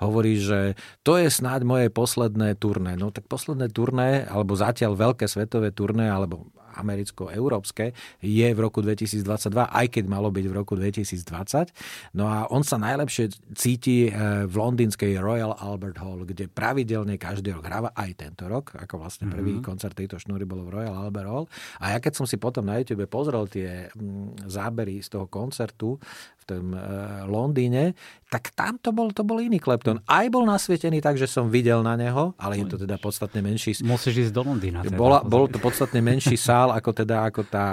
S2: hovorí, že to je snáď moje posledné turné. No tak posledné turné, alebo zatiaľ veľké svetové turné, alebo americko-európske, je v roku 2022, aj keď malo byť v roku 2020. No a on sa najlepšie cíti v londýnskej Royal Albert Hall, kde pravidelne každý rok hráva aj tento rok, ako vlastne prvý mm-hmm. koncert tejto šnúry bol v Royal Albert Hall. A ja keď som si potom na YouTube pozrel tie mm, zábery z toho koncertu tom Londýne, tak tam to bol, to bol iný Clapton. Aj bol nasvietený tak, že som videl na neho, ale je to teda podstatne menší...
S1: Musíš ísť do Londýna.
S2: Teda, Bola, bol to podstatne menší sál ako teda ako tá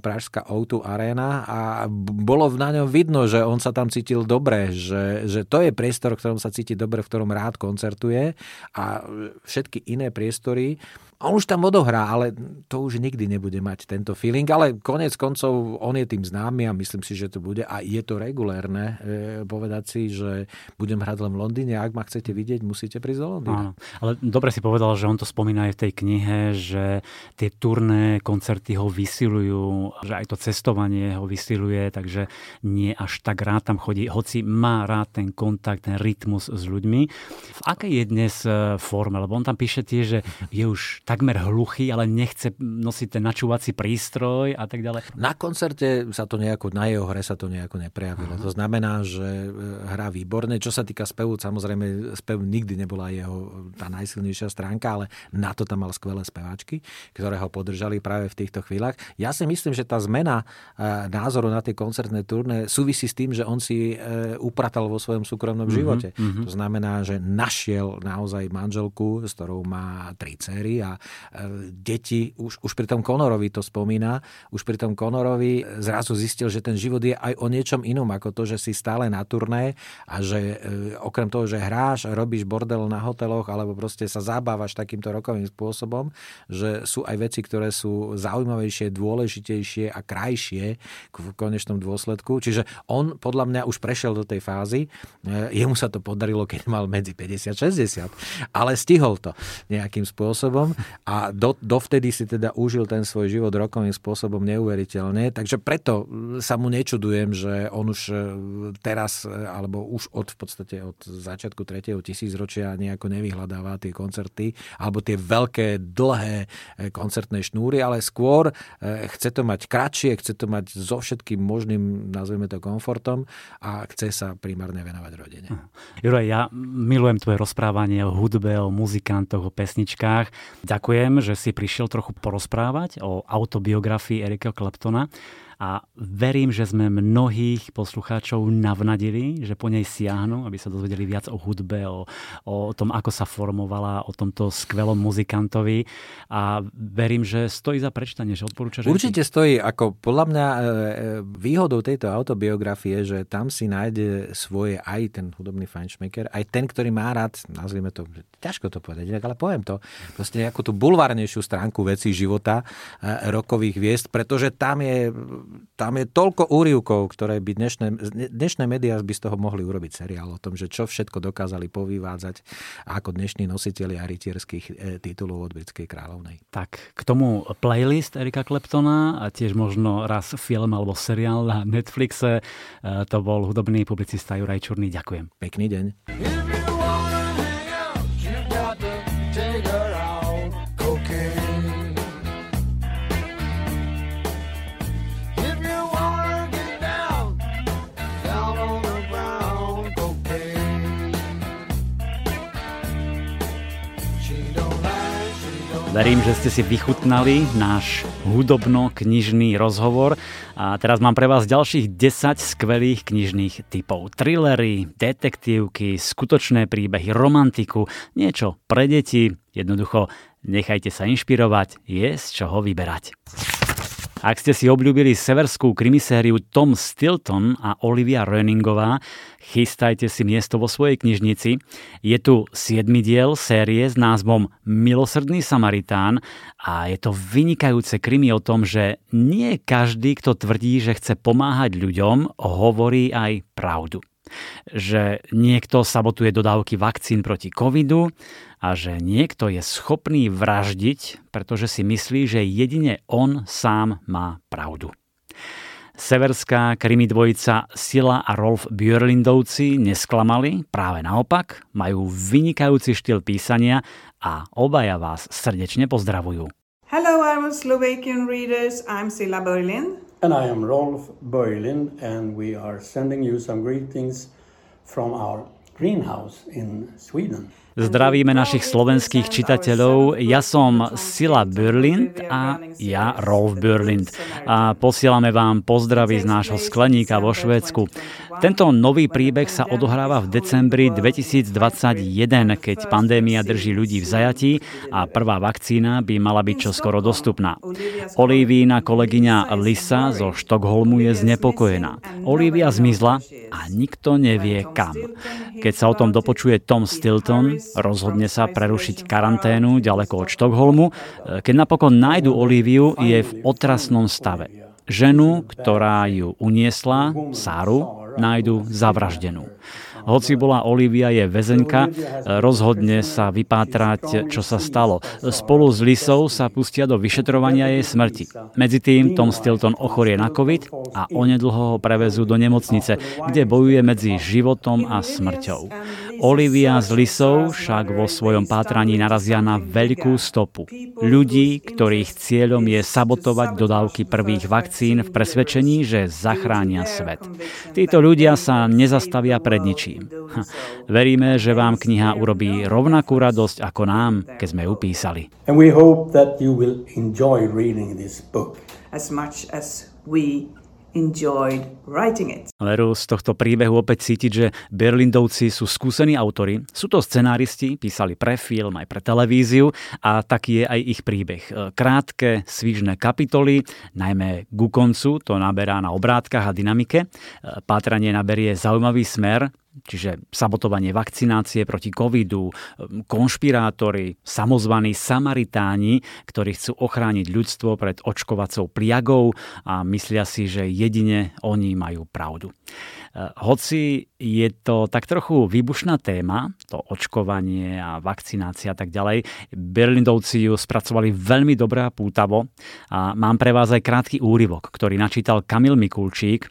S2: pražská O2 arena a bolo na ňom vidno, že on sa tam cítil dobre, že, že to je priestor, v ktorom sa cíti dobre, v ktorom rád koncertuje a všetky iné priestory on už tam odohrá, ale to už nikdy nebude mať tento feeling, ale konec koncov on je tým známy a myslím si, že to bude a je to regulérne e, povedať si, že budem hrať len v Londýne a ak ma chcete vidieť, musíte prísť do Londýna. Áno.
S1: Ale dobre si povedal, že on to spomína aj v tej knihe, že tie turné koncerty ho vysilujú, že aj to cestovanie ho vysiluje, takže nie až tak rád tam chodí, hoci má rád ten kontakt, ten rytmus s ľuďmi. V akej je dnes e, forme? Lebo on tam píše tiež, že je už takmer hluchý, ale nechce nosiť ten načúvací prístroj a tak ďalej.
S2: Na koncerte sa to nejako, na jeho hre sa to nejako neprejavilo. Uh-huh. To znamená, že e, hrá výborne. Čo sa týka spevu, samozrejme spev nikdy nebola jeho tá najsilnejšia stránka, ale na to tam mal skvelé speváčky, ktoré ho podržali práve v týchto chvíľach. Ja si myslím, že tá zmena e, názoru na tie koncertné turné súvisí s tým, že on si e, upratal vo svojom súkromnom uh-huh, živote. Uh-huh. To znamená, že našiel naozaj manželku, s ktorou má tri céry a E, deti, už, už pri tom Conorovi to spomína, už pri tom Conorovi zrazu zistil, že ten život je aj o niečom inom, ako to, že si stále na turné a že e, okrem toho, že hráš, robíš bordel na hoteloch alebo proste sa zabávaš takýmto rokovým spôsobom, že sú aj veci, ktoré sú zaujímavejšie, dôležitejšie a krajšie v konečnom dôsledku. Čiže on podľa mňa už prešiel do tej fázy. E, jemu sa to podarilo, keď mal medzi 50 a 60, ale stihol to nejakým spôsobom a do, dovtedy si teda užil ten svoj život rokovým spôsobom neuveriteľne, takže preto sa mu nečudujem, že on už e, teraz, e, alebo už od v podstate od začiatku 3. tisícročia nejako nevyhľadáva tie koncerty, alebo tie veľké, dlhé e, koncertné šnúry, ale skôr chce to mať kratšie, chce to mať so všetkým možným, nazveme to komfortom a chce sa primárne venovať rodine.
S1: Juraj, ja milujem tvoje rozprávanie o hudbe, o muzikantoch, o pesničkách. Ďakujem, že si prišiel trochu porozprávať o autobiografii Erika Kleptona a verím, že sme mnohých poslucháčov navnadili, že po nej siahnu, aby sa dozvedeli viac o hudbe, o, o tom, ako sa formovala, o tomto skvelom muzikantovi a verím, že stojí za prečtanie, že odporúčaš.
S2: Určite stojí, ako podľa mňa e, e, výhodou tejto autobiografie, že tam si nájde svoje aj ten hudobný fajnšmeker, aj ten, ktorý má rád, nazvime to, ťažko to povedať, ale poviem to, proste nejakú tú bulvárnejšiu stránku vecí života e, rokových viest, pretože tam je tam je toľko úrivkov, ktoré by dnešné, dnešné médiá by z toho mohli urobiť seriál o tom, že čo všetko dokázali povyvádzať ako dnešní nositeľi rytierských e, titulov od britskej kráľovnej.
S1: Tak k tomu playlist Erika Kleptona a tiež možno raz film alebo seriál na Netflixe. E, to bol hudobný publicista Juraj Čurný. Ďakujem.
S2: Pekný deň.
S1: Verím, že ste si vychutnali náš hudobno-knižný rozhovor a teraz mám pre vás ďalších 10 skvelých knižných typov. Trillery, detektívky, skutočné príbehy, romantiku, niečo pre deti. Jednoducho, nechajte sa inšpirovať, je z čoho vyberať. Ak ste si obľúbili severskú krimisériu Tom Stilton a Olivia Röningová, chystajte si miesto vo svojej knižnici. Je tu 7 diel série s názvom Milosrdný Samaritán a je to vynikajúce krimi o tom, že nie každý, kto tvrdí, že chce pomáhať ľuďom, hovorí aj pravdu že niekto sabotuje dodávky vakcín proti covidu a že niekto je schopný vraždiť, pretože si myslí, že jedine on sám má pravdu. Severská krimi dvojica Sila a Rolf Björlindovci nesklamali, práve naopak, majú vynikajúci štýl písania a obaja vás srdečne pozdravujú.
S5: Hello, our Slovakian readers. I'm Silla Berlin.
S6: And I am Rolf Berlin, and we are sending you some greetings from our greenhouse in Sweden.
S1: Zdravíme našich slovenských čitateľov. Ja som Sila Burlind a ja Rolf Burlind. A posielame vám pozdravy z nášho skleníka vo Švédsku. Tento nový príbeh sa odohráva v decembri 2021, keď pandémia drží ľudí v zajatí a prvá vakcína by mala byť čoskoro dostupná. Olivína kolegyňa Lisa zo Štokholmu je znepokojená. Olivia zmizla a nikto nevie kam. Keď sa o tom dopočuje Tom Stilton, rozhodne sa prerušiť karanténu ďaleko od Štokholmu. Keď napokon nájdu Olíviu, je v otrasnom stave. Ženu, ktorá ju uniesla, Sáru, nájdu zavraždenú. Hoci bola Olivia je väzenka, rozhodne sa vypátrať, čo sa stalo. Spolu s Lisou sa pustia do vyšetrovania jej smrti. Medzi tým Tom Stilton ochorie na COVID a onedlho ho prevezú do nemocnice, kde bojuje medzi životom a smrťou. Olivia s Lisou však vo svojom pátraní narazia na veľkú stopu. Ľudí, ktorých cieľom je sabotovať dodávky prvých vakcín v presvedčení, že zachránia svet. Títo ľudia sa nezastavia pred ničím ďalším. Ha, veríme, že vám kniha urobí rovnakú radosť ako nám, keď sme ju písali.
S6: And we hope that you will enjoy reading this book.
S5: As much as we enjoyed writing it.
S1: Veru, z tohto príbehu opäť cítiť, že Berlindovci sú skúsení autory. Sú to scenáristi, písali pre film aj pre televíziu a taký je aj ich príbeh. Krátke, svižné kapitoly, najmä ku koncu, to naberá na obrátkach a dynamike. Pátranie naberie zaujímavý smer, čiže sabotovanie vakcinácie proti covidu, konšpirátori, samozvaní Samaritáni, ktorí chcú ochrániť ľudstvo pred očkovacou pliagou a myslia si, že jedine oni majú pravdu. Hoci je to tak trochu výbušná téma, to očkovanie a vakcinácia a tak ďalej, Berlindovci ju spracovali veľmi dobre a pútavo a mám pre vás aj krátky úryvok, ktorý načítal Kamil Mikulčík.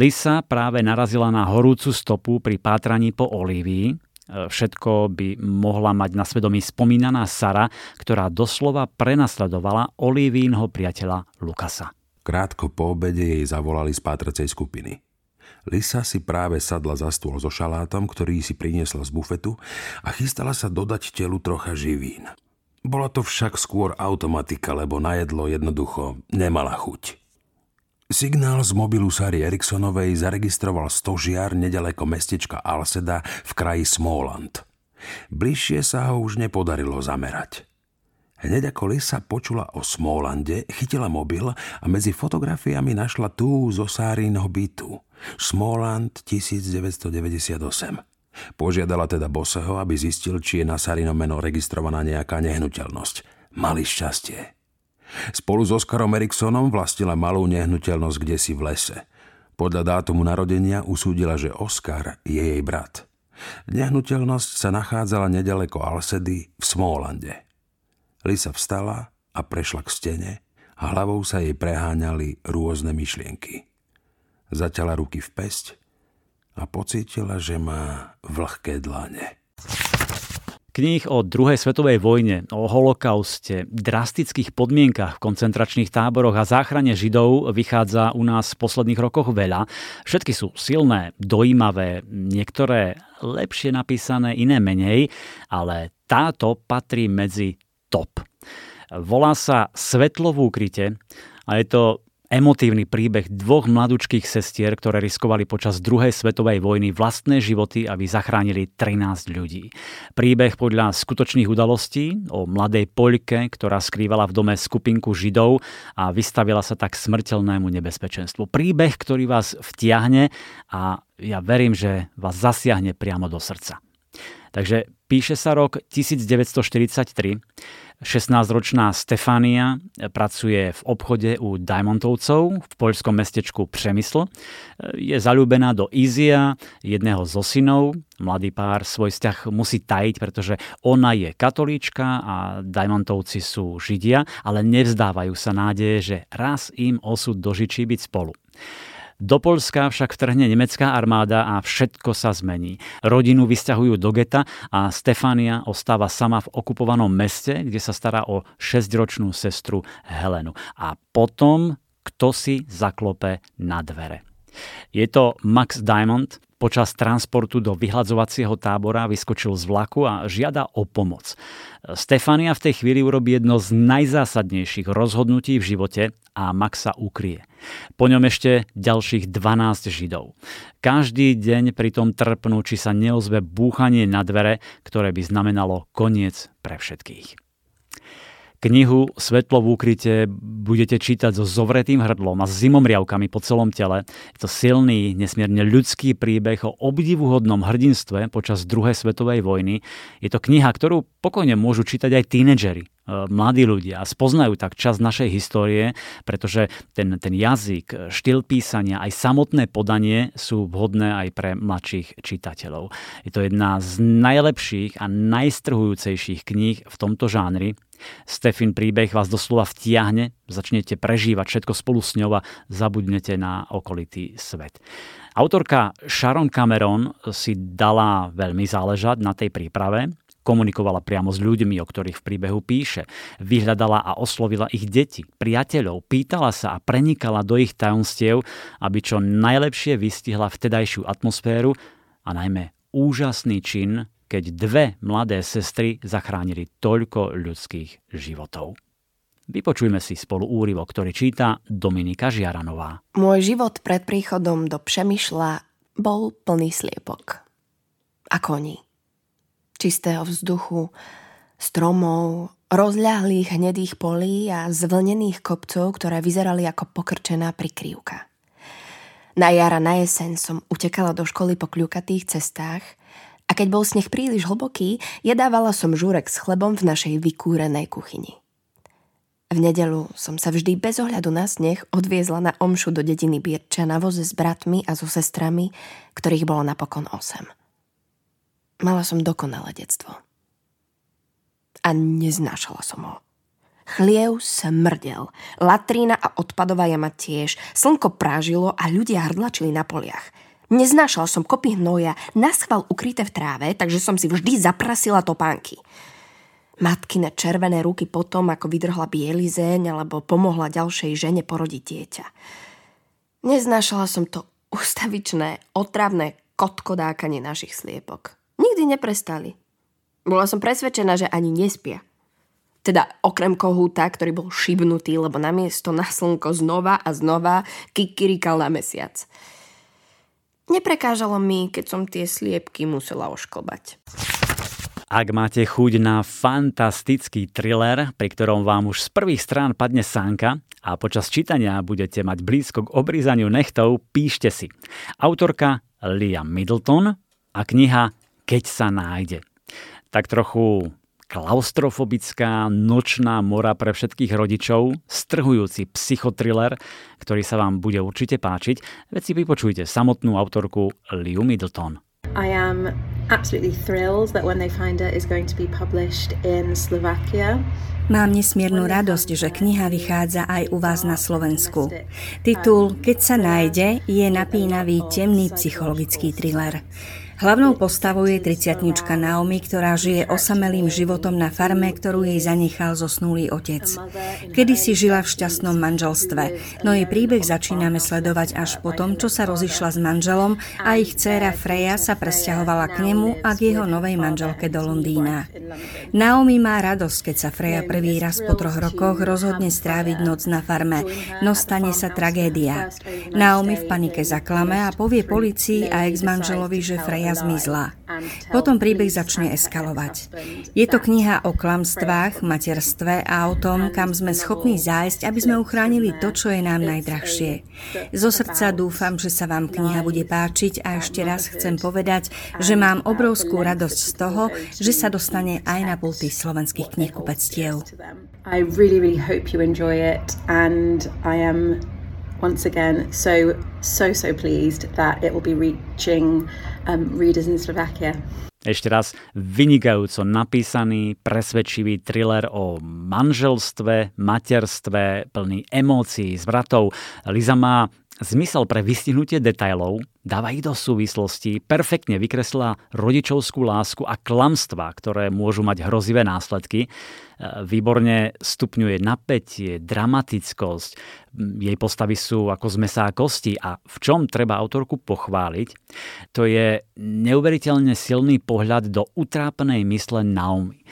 S1: Lisa práve narazila na horúcu stopu pri pátraní po Olívii, Všetko by mohla mať na svedomí spomínaná Sara, ktorá doslova prenasledovala Olivínho priateľa Lukasa.
S4: Krátko po obede jej zavolali z pátracej skupiny. Lisa si práve sadla za stôl so šalátom, ktorý si priniesla z bufetu a chystala sa dodať telu trocha živín. Bola to však skôr automatika, lebo na jedlo jednoducho nemala chuť. Signál z mobilu Sary Eriksonovej zaregistroval stožiar nedaleko mestečka Alseda v kraji Smóland. Bližšie sa ho už nepodarilo zamerať. Hneď ako Lisa počula o Smólande, chytila mobil a medzi fotografiami našla tú zo Sárínho bytu – Smallland 1998. Požiadala teda Boseho, aby zistil, či je na Sarino meno registrovaná nejaká nehnuteľnosť. Mali šťastie. Spolu s Oskarom Eriksonom vlastnila malú nehnuteľnosť kde si v lese. Podľa dátumu narodenia usúdila, že Oskar je jej brat. Nehnuteľnosť sa nachádzala nedaleko Alsedy v Smólande. Lisa vstala a prešla k stene a hlavou sa jej preháňali rôzne myšlienky. Zaťala ruky v pesť a pocítila, že má vlhké dlane.
S1: Kníh o druhej svetovej vojne, o holokauste, drastických podmienkach v koncentračných táboroch a záchrane Židov vychádza u nás v posledných rokoch veľa. Všetky sú silné, dojímavé, niektoré lepšie napísané, iné menej, ale táto patrí medzi top. Volá sa Svetlo v úkryte a je to emotívny príbeh dvoch mladúčkých sestier, ktoré riskovali počas druhej svetovej vojny vlastné životy, aby zachránili 13 ľudí. Príbeh podľa skutočných udalostí o mladej Poľke, ktorá skrývala v dome skupinku Židov a vystavila sa tak smrteľnému nebezpečenstvu. Príbeh, ktorý vás vtiahne a ja verím, že vás zasiahne priamo do srdca. Takže píše sa rok 1943. 16-ročná Stefania pracuje v obchode u Diamontovcov v poľskom mestečku Přemysl. Je zalúbená do Izia, jedného zo synov. Mladý pár svoj vzťah musí tajiť, pretože ona je katolíčka a Diamontovci sú židia, ale nevzdávajú sa nádeje, že raz im osud dožičí byť spolu. Do Polska však vtrhne nemecká armáda a všetko sa zmení. Rodinu vysťahujú do geta a Stefania ostáva sama v okupovanom meste, kde sa stará o 6-ročnú sestru Helenu. A potom kto si zaklope na dvere. Je to Max Diamond, počas transportu do vyhľadzovacieho tábora vyskočil z vlaku a žiada o pomoc. Stefania v tej chvíli urobí jedno z najzásadnejších rozhodnutí v živote a Max sa ukrie. Po ňom ešte ďalších 12 Židov. Každý deň pri tom trpnú, či sa neozve búchanie na dvere, ktoré by znamenalo koniec pre všetkých. Knihu Svetlo v úkryte budete čítať so zovretým hrdlom a s zimomriavkami po celom tele. Je to silný, nesmierne ľudský príbeh o obdivuhodnom hrdinstve počas druhej svetovej vojny. Je to kniha, ktorú pokojne môžu čítať aj tínedžeri, mladí ľudia spoznajú tak čas našej histórie, pretože ten, ten jazyk, štýl písania, aj samotné podanie sú vhodné aj pre mladších čitateľov. Je to jedna z najlepších a najstrhujúcejších kníh v tomto žánri Stefin príbeh vás doslova vtiahne, začnete prežívať všetko spolu s ňou a zabudnete na okolitý svet. Autorka Sharon Cameron si dala veľmi záležať na tej príprave, komunikovala priamo s ľuďmi, o ktorých v príbehu píše, vyhľadala a oslovila ich deti, priateľov, pýtala sa a prenikala do ich tajomstiev, aby čo najlepšie vystihla vtedajšiu atmosféru a najmä úžasný čin keď dve mladé sestry zachránili toľko ľudských životov. Vypočujme si spolu úryvok, ktorý číta Dominika Žiaranová.
S7: Môj život pred príchodom do Přemýšľa bol plný sliepok. A koní. Čistého vzduchu, stromov, rozľahlých hnedých polí a zvlnených kopcov, ktoré vyzerali ako pokrčená prikrývka. Na jara na jeseň som utekala do školy po kľukatých cestách a keď bol sneh príliš hlboký, jedávala som žúrek s chlebom v našej vykúrenej kuchyni. V nedelu som sa vždy bez ohľadu na sneh odviezla na omšu do dediny Birča na voze s bratmi a so sestrami, ktorých bolo napokon osem. Mala som dokonalé detstvo. A neznášala som ho. Chliev smrdel, latrína a odpadová jama tiež, slnko prážilo a ľudia hrdlačili na poliach – Neznášal som kopy hnoja, naschval ukryté v tráve, takže som si vždy zaprasila topánky. Matkine červené ruky potom, ako vydrhla bielizeň alebo pomohla ďalšej žene porodiť dieťa. Neznášala som to ustavičné, otravné kotkodákanie našich sliepok. Nikdy neprestali. Bola som presvedčená, že ani nespia. Teda okrem kohúta, ktorý bol šibnutý, lebo namiesto na slnko znova a znova kikirikal na mesiac. Neprekážalo mi, keď som tie sliepky musela ošklbať.
S1: Ak máte chuť na fantastický thriller, pri ktorom vám už z prvých strán padne sánka a počas čítania budete mať blízko k obrízaniu nechtov, píšte si. Autorka Lia Middleton a kniha Keď sa nájde. Tak trochu klaustrofobická nočná mora pre všetkých rodičov, strhujúci psychotriller, ktorý sa vám bude určite páčiť, veď si vypočujte samotnú autorku Liu Middleton. I am absolutely thrilled that when they find it is going to be published in Slovakia.
S8: Mám nesmiernu radosť, že kniha vychádza aj u vás na Slovensku. Titul Keď sa nájde je napínavý temný psychologický thriller. Hlavnou postavou je triciatnička Naomi, ktorá žije osamelým životom na farme, ktorú jej zanechal zosnulý otec. Kedy si žila v šťastnom manželstve, no jej príbeh začíname sledovať až po tom, čo sa rozišla s manželom a ich dcéra Freja sa presťahovala k nemu a k jeho novej manželke do Londýna. Naomi má radosť, keď sa Freja prvý raz po troch rokoch rozhodne stráviť noc na farme, no stane sa tragédia. Naomi v panike zaklame a povie policii a ex-manželovi, že Freja Mária zmizla. Potom príbeh začne eskalovať. Je to kniha o klamstvách, materstve a o tom, kam sme schopní zájsť, aby sme uchránili to, čo je nám najdrahšie. Zo srdca dúfam, že sa vám kniha bude páčiť a ešte raz chcem povedať, že mám obrovskú radosť z toho, že sa dostane aj na pulty slovenských knihkupectiev. I really, really hope you enjoy it and I am once again so so so pleased that it will be reaching um, readers in Slovakia. Ešte raz vynikajúco napísaný, presvedčivý thriller o manželstve, materstve, plný emócií, zvratov. Liza má
S1: zmysel pre vystihnutie detailov, dáva ich do súvislosti, perfektne vykreslila rodičovskú lásku a klamstva, ktoré môžu mať hrozivé následky. E, výborne stupňuje napätie, dramatickosť, jej postavy sú ako z mesa a kosti a v čom treba autorku pochváliť, to je neuveriteľne silný pohľad do utrápenej mysle Naomi.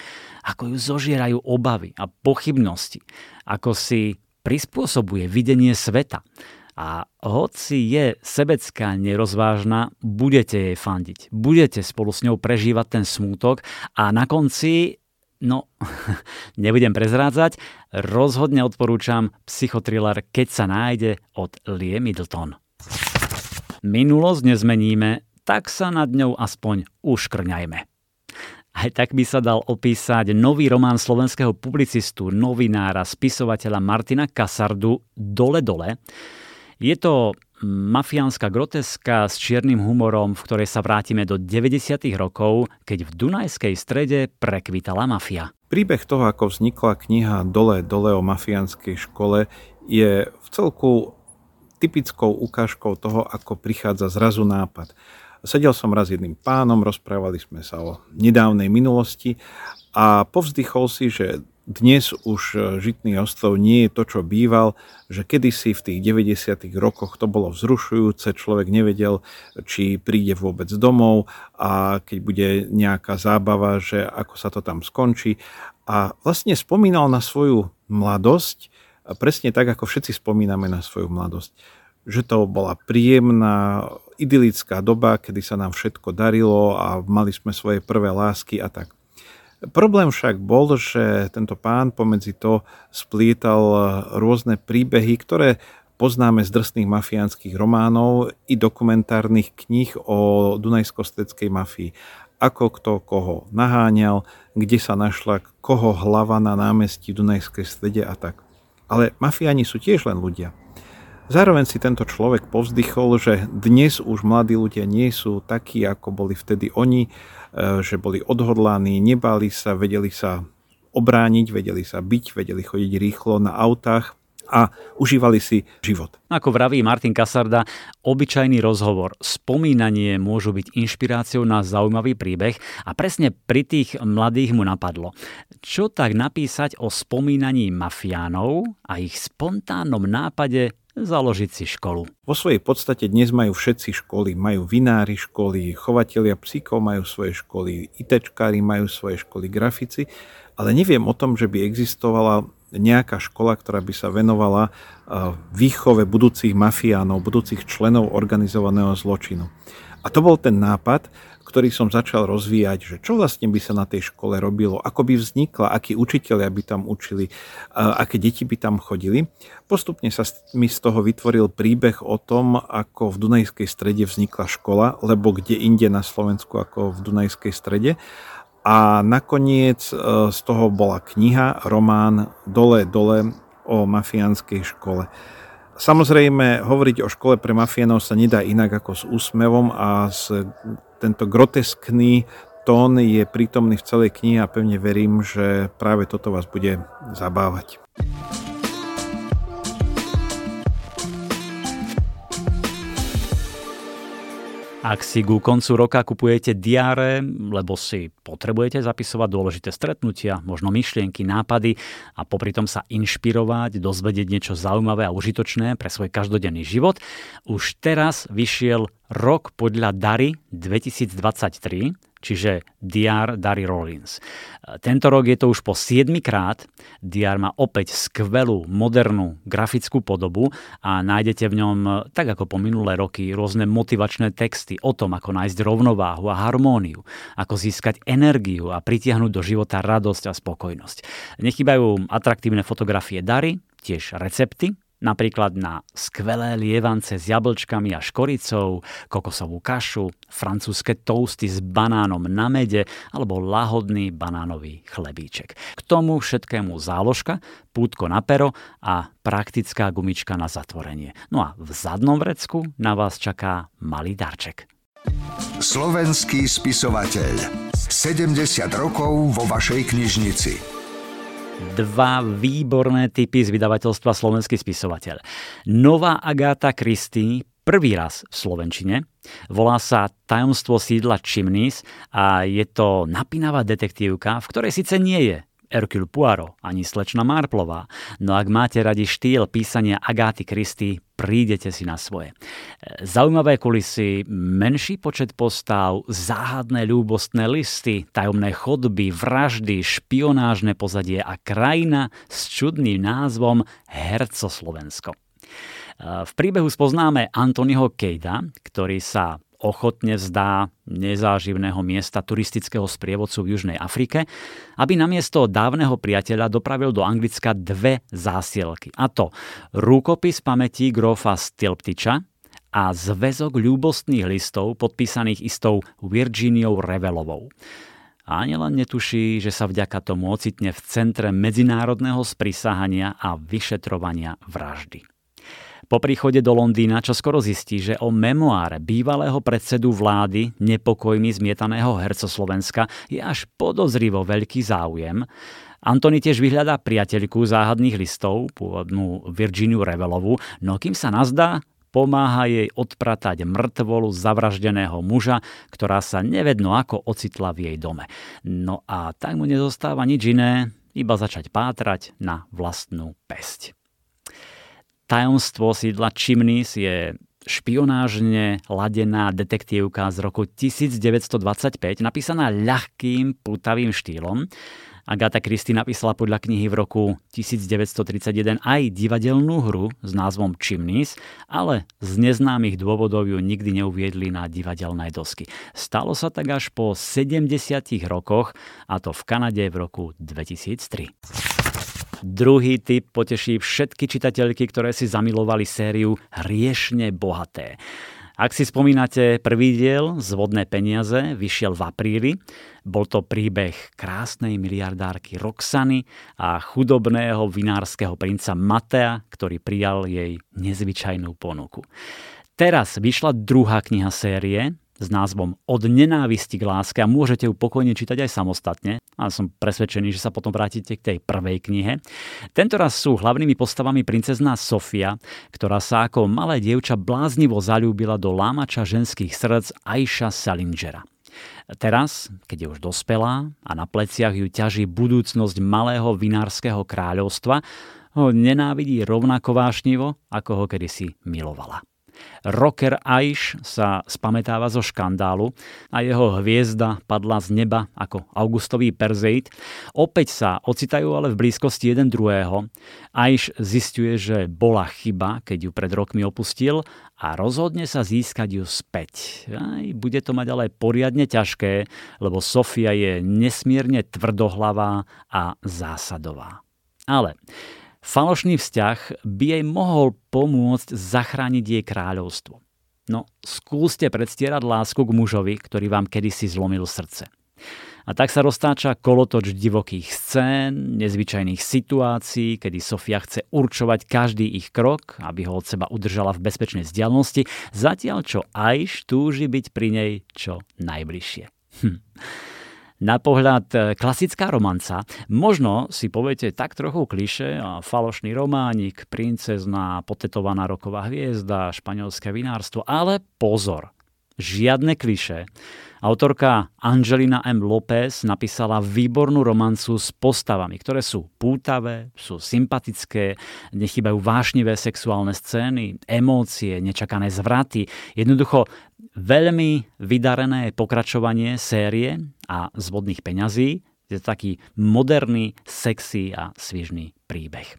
S1: Ako ju zožierajú obavy a pochybnosti, ako si prispôsobuje videnie sveta. A hoci je sebecká, nerozvážna, budete jej fandiť. Budete spolu s ňou prežívať ten smútok a na konci, no, [laughs] nebudem prezrádzať, rozhodne odporúčam psychotriller Keď sa nájde od Lie Middleton. Minulosť nezmeníme, tak sa nad ňou aspoň uškrňajme. Aj tak by sa dal opísať nový román slovenského publicistu, novinára, spisovateľa Martina Kasardu Dole dole. Je to mafiánska groteska s čiernym humorom, v ktorej sa vrátime do 90. rokov, keď v Dunajskej strede prekvitala mafia.
S9: Príbeh toho, ako vznikla kniha Dole dole o mafiánskej škole, je v celku typickou ukážkou toho, ako prichádza zrazu nápad. Sedel som raz jedným pánom, rozprávali sme sa o nedávnej minulosti a povzdychol si, že dnes už e, Žitný ostrov nie je to, čo býval, že kedysi v tých 90. rokoch to bolo vzrušujúce, človek nevedel, či príde vôbec domov a keď bude nejaká zábava, že ako sa to tam skončí. A vlastne spomínal na svoju mladosť, presne tak, ako všetci spomíname na svoju mladosť. Že to bola príjemná, idylická doba, kedy sa nám všetko darilo a mali sme svoje prvé lásky a tak. Problém však bol, že tento pán pomedzi to splietal rôzne príbehy, ktoré poznáme z drsných mafiánskych románov i dokumentárnych kníh o Dunajsko-Steckej mafii. Ako kto koho naháňal, kde sa našla koho hlava na námestí v Dunajskej strede a tak. Ale mafiáni sú tiež len ľudia. Zároveň si tento človek povzdychol, že dnes už mladí ľudia nie sú takí, ako boli vtedy oni, že boli odhodlaní, nebali sa, vedeli sa obrániť, vedeli sa byť, vedeli chodiť rýchlo na autách a užívali si život.
S1: Ako vraví Martin Kasarda, obyčajný rozhovor, spomínanie môžu byť inšpiráciou na zaujímavý príbeh a presne pri tých mladých mu napadlo. Čo tak napísať o spomínaní mafiánov a ich spontánnom nápade založiť si školu.
S9: Vo svojej podstate dnes majú všetci školy. Majú vinári školy, chovatelia psíkov majú svoje školy, ITčkári majú svoje školy, grafici, ale neviem o tom, že by existovala nejaká škola, ktorá by sa venovala výchove budúcich mafiánov, budúcich členov organizovaného zločinu. A to bol ten nápad, ktorý som začal rozvíjať, že čo vlastne by sa na tej škole robilo, ako by vznikla, akí učiteľia by tam učili, aké deti by tam chodili. Postupne sa mi z toho vytvoril príbeh o tom, ako v Dunajskej strede vznikla škola, lebo kde inde na Slovensku ako v Dunajskej strede. A nakoniec e, z toho bola kniha, román Dole, dole o mafiánskej škole. Samozrejme, hovoriť o škole pre mafiánov sa nedá inak ako s úsmevom a s tento groteskný tón je prítomný v celej knihe a pevne verím, že práve toto vás bude zabávať.
S1: Ak si ku koncu roka kupujete diáre, lebo si potrebujete zapisovať dôležité stretnutia, možno myšlienky, nápady a popri tom sa inšpirovať, dozvedieť niečo zaujímavé a užitočné pre svoj každodenný život, už teraz vyšiel rok podľa Dary 2023, čiže DR Dary Rollins. Tento rok je to už po 7 krát. DR má opäť skvelú, modernú grafickú podobu a nájdete v ňom, tak ako po minulé roky, rôzne motivačné texty o tom, ako nájsť rovnováhu a harmóniu, ako získať energiu a pritiahnuť do života radosť a spokojnosť. Nechýbajú atraktívne fotografie Dary, tiež recepty, napríklad na skvelé lievance s jablčkami a škoricou, kokosovú kašu, francúzske toasty s banánom na mede alebo lahodný banánový chlebíček. K tomu všetkému záložka, pútko na pero a praktická gumička na zatvorenie. No a v zadnom vrecku na vás čaká malý darček.
S3: Slovenský spisovateľ. 70 rokov vo vašej knižnici.
S1: Dva výborné typy z vydavateľstva Slovenský spisovateľ. Nová Agáta Kristy prvý raz v Slovenčine. Volá sa Tajomstvo sídla Chimneys a je to napínavá detektívka, v ktorej síce nie je Hercule Poirot ani slečna Marplová. No ak máte radi štýl písania Agáty Kristy, prídete si na svoje. Zaujímavé kulisy, menší počet postav, záhadné ľúbostné listy, tajomné chodby, vraždy, špionážne pozadie a krajina s čudným názvom Herco Slovensko. V príbehu spoznáme Antonyho Kejda, ktorý sa ochotne vzdá nezáživného miesta turistického sprievodcu v Južnej Afrike, aby namiesto dávneho priateľa dopravil do Anglicka dve zásielky. A to rukopis pamätí grofa Stilptiča a zväzok ľúbostných listov podpísaných istou Virginiou Revelovou. A ani len netuší, že sa vďaka tomu ocitne v centre medzinárodného sprisahania a vyšetrovania vraždy. Po príchode do Londýna čo skoro zistí, že o memoáre bývalého predsedu vlády nepokojmi zmietaného herco Slovenska je až podozrivo veľký záujem. Antony tiež vyhľadá priateľku záhadných listov, pôvodnú Virginiu Revelovu, no kým sa nazdá, pomáha jej odpratať mŕtvolu zavraždeného muža, ktorá sa nevedno ako ocitla v jej dome. No a tak mu nezostáva nič iné, iba začať pátrať na vlastnú pesť. Tajomstvo sídla Chimneys je špionážne ladená detektívka z roku 1925, napísaná ľahkým, putavým štýlom. Agatha Christie napísala podľa knihy v roku 1931 aj divadelnú hru s názvom Chimneys, ale z neznámych dôvodov ju nikdy neuviedli na divadelné dosky. Stalo sa tak až po 70 rokoch, a to v Kanade v roku 2003. Druhý typ poteší všetky čitateľky, ktoré si zamilovali sériu Hriešne bohaté. Ak si spomínate, prvý diel Zvodné peniaze vyšiel v apríli. Bol to príbeh krásnej miliardárky Roxany a chudobného vinárskeho princa Matea, ktorý prijal jej nezvyčajnú ponuku. Teraz vyšla druhá kniha série, s názvom Od nenávisti k láske a môžete ju pokojne čítať aj samostatne. A som presvedčený, že sa potom vrátite k tej prvej knihe. Tento raz sú hlavnými postavami princezná Sofia, ktorá sa ako malé dievča bláznivo zalúbila do lámača ženských srdc Aisha Salingera. Teraz, keď je už dospelá a na pleciach ju ťaží budúcnosť malého vinárskeho kráľovstva, ho nenávidí rovnako vášnivo, ako ho kedysi milovala. Rocker Aish sa spametáva zo škandálu a jeho hviezda padla z neba ako augustový Perzeit. Opäť sa ocitajú ale v blízkosti jeden druhého. Aish zistuje, že bola chyba, keď ju pred rokmi opustil a rozhodne sa získať ju späť. Aj, bude to mať ale poriadne ťažké, lebo Sofia je nesmierne tvrdohlavá a zásadová. Ale Falošný vzťah by jej mohol pomôcť zachrániť jej kráľovstvo. No, skúste predstierať lásku k mužovi, ktorý vám kedysi zlomil srdce. A tak sa roztáča kolotoč divokých scén, nezvyčajných situácií, kedy Sofia chce určovať každý ich krok, aby ho od seba udržala v bezpečnej vzdialenosti, zatiaľ čo Aish túži byť pri nej čo najbližšie. Hm na pohľad e, klasická romanca. Možno si poviete tak trochu kliše falošný románik, princezná, potetovaná roková hviezda, španielské vinárstvo, ale pozor, žiadne kliše. Autorka Angelina M. López napísala výbornú romancu s postavami, ktoré sú pútavé, sú sympatické, nechybajú vášnivé sexuálne scény, emócie, nečakané zvraty. Jednoducho veľmi vydarené pokračovanie série a zvodných peňazí. Je to taký moderný, sexy a svižný príbeh.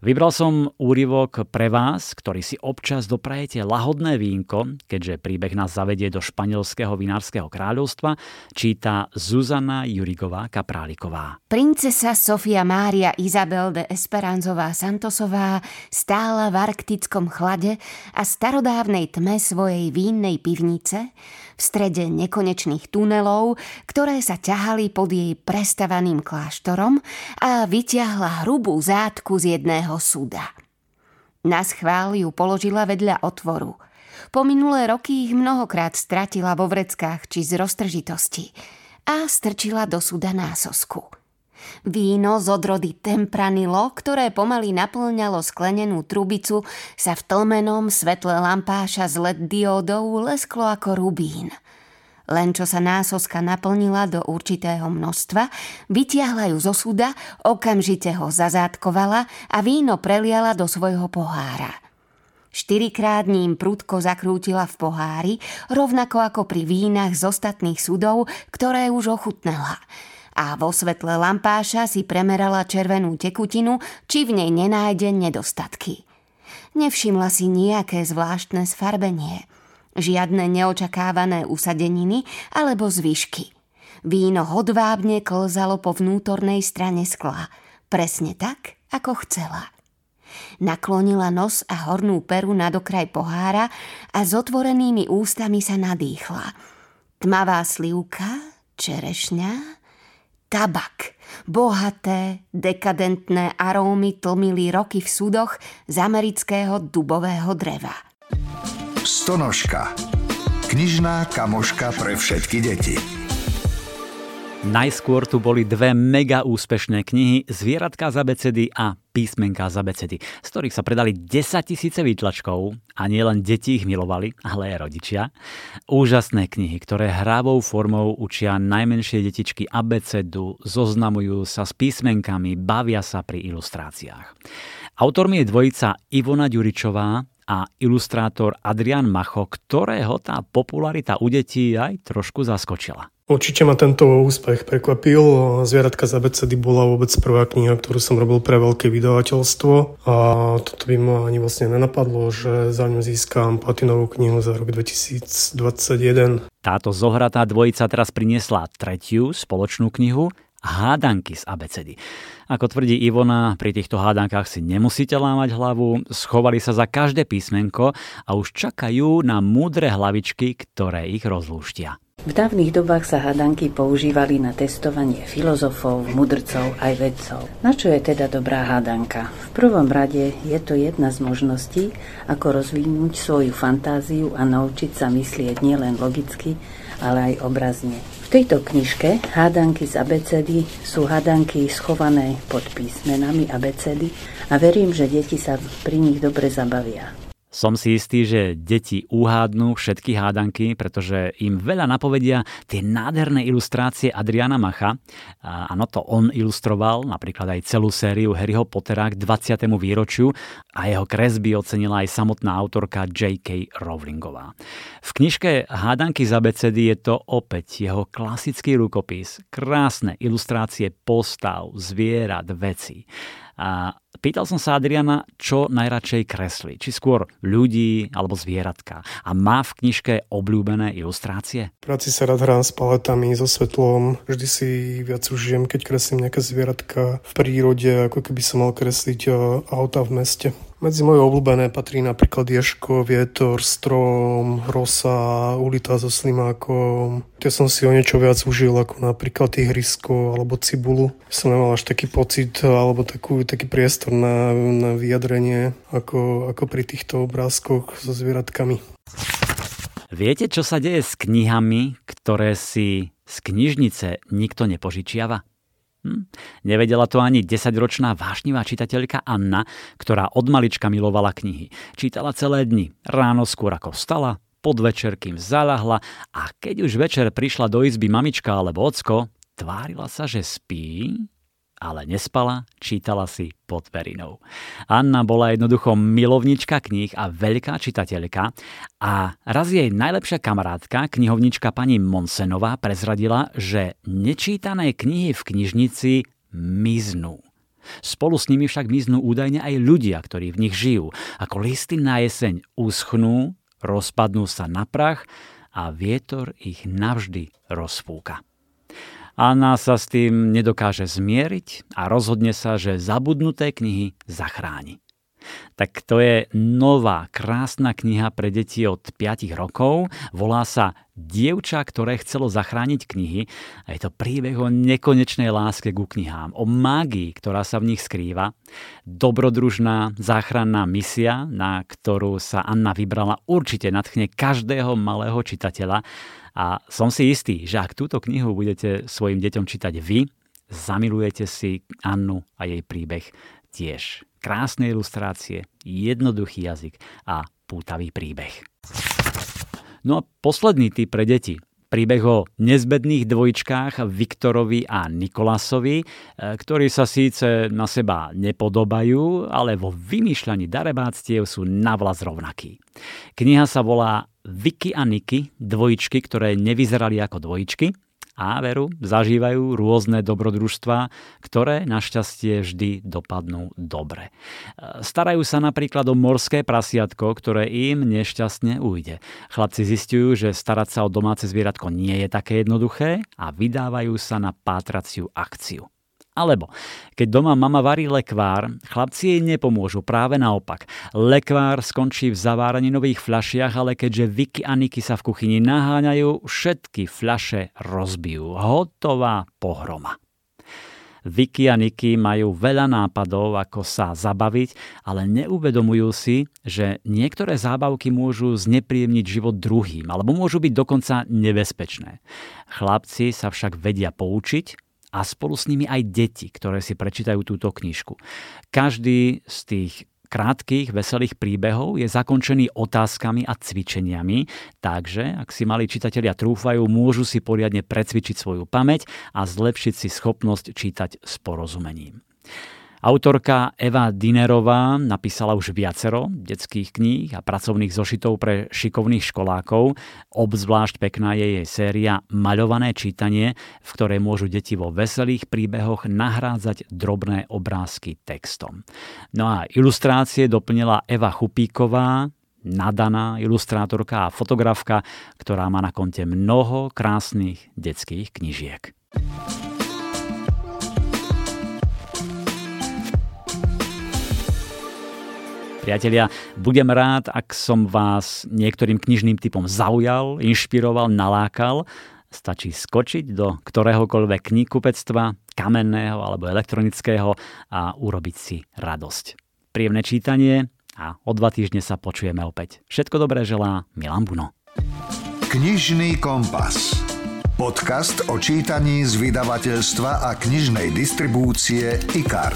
S1: Vybral som úryvok pre vás, ktorý si občas doprajete lahodné vínko, keďže príbeh nás zavedie do španielského vinárskeho kráľovstva, číta Zuzana Jurigová Kapráliková.
S10: Princesa Sofia Mária Izabel de Esperanzová Santosová stála v arktickom chlade a starodávnej tme svojej vínnej pivnice v strede nekonečných tunelov, ktoré sa ťahali pod jej prestavaným kláštorom a vyťahla hrubú zátku z jedného súda. Na schvál ju položila vedľa otvoru. Po minulé roky ich mnohokrát stratila vo vreckách či z roztržitosti a strčila do súda násosku. Víno z odrody Tempranilo, ktoré pomaly naplňalo sklenenú trubicu, sa v tlmenom svetle lampáša z LED diódov lesklo ako rubín. Len čo sa násoska naplnila do určitého množstva, vytiahla ju zo súda, okamžite ho zazátkovala a víno preliala do svojho pohára. Štyrikrát ním prudko zakrútila v pohári, rovnako ako pri vínach z ostatných sudov, ktoré už ochutnala – a vo svetle lampáša si premerala červenú tekutinu, či v nej nenájde nedostatky. Nevšimla si nejaké zvláštne sfarbenie, žiadne neočakávané usadeniny alebo zvyšky. Víno hodvábne klzalo po vnútornej strane skla, presne tak, ako chcela. Naklonila nos a hornú peru na dokraj pohára a s otvorenými ústami sa nadýchla. Tmavá slivka, čerešňa, tabak. Bohaté, dekadentné arómy tlmili roky v súdoch z amerického dubového dreva.
S3: Stonožka. Knižná kamoška pre všetky deti.
S1: Najskôr tu boli dve mega úspešné knihy Zvieratka z abecedy a Písmenka z abecedy, z ktorých sa predali 10 tisíce výtlačkov a nielen deti ich milovali, ale aj rodičia. Úžasné knihy, ktoré hrávou formou učia najmenšie detičky abecedu, zoznamujú sa s písmenkami, bavia sa pri ilustráciách. Autormi je dvojica Ivona Ďuričová a ilustrátor Adrian Macho, ktorého tá popularita u detí aj trošku zaskočila.
S11: Určite ma tento úspech prekvapil. Zvieratka z abecedy bola vôbec prvá kniha, ktorú som robil pre veľké vydavateľstvo a toto by ma ani vlastne nenapadlo, že za ňu získam platinovú knihu za rok 2021.
S1: Táto zohratá dvojica teraz priniesla tretiu spoločnú knihu hádanky z abecedy. Ako tvrdí Ivona, pri týchto hádankách si nemusíte lámať hlavu, schovali sa za každé písmenko a už čakajú na múdre hlavičky, ktoré ich rozlúštia.
S12: V dávnych dobách sa hadanky používali na testovanie filozofov, mudrcov aj vedcov. Na čo je teda dobrá hádanka? V prvom rade je to jedna z možností, ako rozvinúť svoju fantáziu a naučiť sa myslieť nielen logicky, ale aj obrazne. Tejto knižke hádanky z abecedy sú hádanky schované pod písmenami abecedy a verím, že deti sa pri nich dobre zabavia.
S1: Som si istý, že deti uhádnu všetky hádanky, pretože im veľa napovedia tie nádherné ilustrácie Adriana Macha. Áno, to on ilustroval napríklad aj celú sériu Harryho Pottera k 20. výročiu a jeho kresby ocenila aj samotná autorka J.K. Rowlingová. V knižke Hádanky z abecedy je to opäť jeho klasický rukopis, krásne ilustrácie postav, zvierat, veci. A pýtal som sa Adriana, čo najradšej kreslí. Či skôr ľudí alebo zvieratka. A má v knižke obľúbené ilustrácie?
S11: V práci sa rád hrám s paletami, so svetlom. Vždy si viac užijem, keď kreslím nejaké zvieratka v prírode, ako keby som mal kresliť auta v meste. Medzi moje obľúbené patrí napríklad ješko, vietor, strom, rosa, ulita so slimákom. Tie som si o niečo viac užil, ako napríklad ihrisko alebo cibulu. Som nemal až taký pocit alebo takú, taký priestor na, na vyjadrenie ako, ako pri týchto obrázkoch so zvieratkami.
S1: Viete, čo sa deje s knihami, ktoré si z knižnice nikto nepožičiava? Hm? Nevedela to ani desaťročná vášnivá čitateľka Anna, ktorá od malička milovala knihy. Čítala celé dni, ráno skôr ako vstala, podvečer kým zalahla a keď už večer prišla do izby mamička alebo ocko, tvárila sa, že spí ale nespala, čítala si pod perinou. Anna bola jednoducho milovnička kníh a veľká čitateľka a raz jej najlepšia kamarátka, knihovnička pani Monsenová, prezradila, že nečítané knihy v knižnici miznú. Spolu s nimi však miznú údajne aj ľudia, ktorí v nich žijú. Ako listy na jeseň uschnú, rozpadnú sa na prach a vietor ich navždy rozfúka. Anna sa s tým nedokáže zmieriť a rozhodne sa, že zabudnuté knihy zachráni. Tak to je nová, krásna kniha pre deti od 5 rokov. Volá sa Dievča, ktoré chcelo zachrániť knihy. A je to príbeh o nekonečnej láske ku knihám, o mágii, ktorá sa v nich skrýva. Dobrodružná záchranná misia, na ktorú sa Anna vybrala, určite nadchne každého malého čitateľa a som si istý, že ak túto knihu budete svojim deťom čítať vy, zamilujete si Annu a jej príbeh tiež. Krásne ilustrácie, jednoduchý jazyk a pútavý príbeh. No a posledný typ pre deti. Príbeh o nezbedných dvojčkách Viktorovi a Nikolasovi, e, ktorí sa síce na seba nepodobajú, ale vo vymýšľaní darebáctiev sú navlas rovnakí. Kniha sa volá Vicky a Niky, dvojičky, ktoré nevyzerali ako dvojičky a veru zažívajú rôzne dobrodružstva, ktoré našťastie vždy dopadnú dobre. Starajú sa napríklad o morské prasiatko, ktoré im nešťastne ujde. Chlapci zistujú, že starať sa o domáce zvieratko nie je také jednoduché a vydávajú sa na pátraciu akciu. Alebo keď doma mama varí lekvár, chlapci jej nepomôžu, práve naopak. Lekvár skončí v nových fľašiach, ale keďže Vicky a Niky sa v kuchyni naháňajú, všetky fľaše rozbijú. Hotová pohroma. Vicky a Niky majú veľa nápadov, ako sa zabaviť, ale neuvedomujú si, že niektoré zábavky môžu znepríjemniť život druhým, alebo môžu byť dokonca nebezpečné. Chlapci sa však vedia poučiť a spolu s nimi aj deti, ktoré si prečítajú túto knižku. Každý z tých krátkých, veselých príbehov je zakončený otázkami a cvičeniami, takže ak si mali čitatelia trúfajú, môžu si poriadne precvičiť svoju pamäť a zlepšiť si schopnosť čítať s porozumením. Autorka Eva Dinerová napísala už viacero detských kníh a pracovných zošitov pre šikovných školákov. Obzvlášť pekná je jej séria Maľované čítanie, v ktorej môžu deti vo veselých príbehoch nahrádzať drobné obrázky textom. No a ilustrácie doplnila Eva Chupíková, nadaná ilustrátorka a fotografka, ktorá má na konte mnoho krásnych detských knižiek. Priatelia, budem rád, ak som vás niektorým knižným typom zaujal, inšpiroval, nalákal. Stačí skočiť do ktoréhokoľvek knihkupectva, kamenného alebo elektronického a urobiť si radosť. Príjemné čítanie a o dva týždne sa počujeme opäť. Všetko dobré želá Milan Buno.
S3: Knižný kompas. Podcast o čítaní z vydavateľstva a knižnej distribúcie IKAR.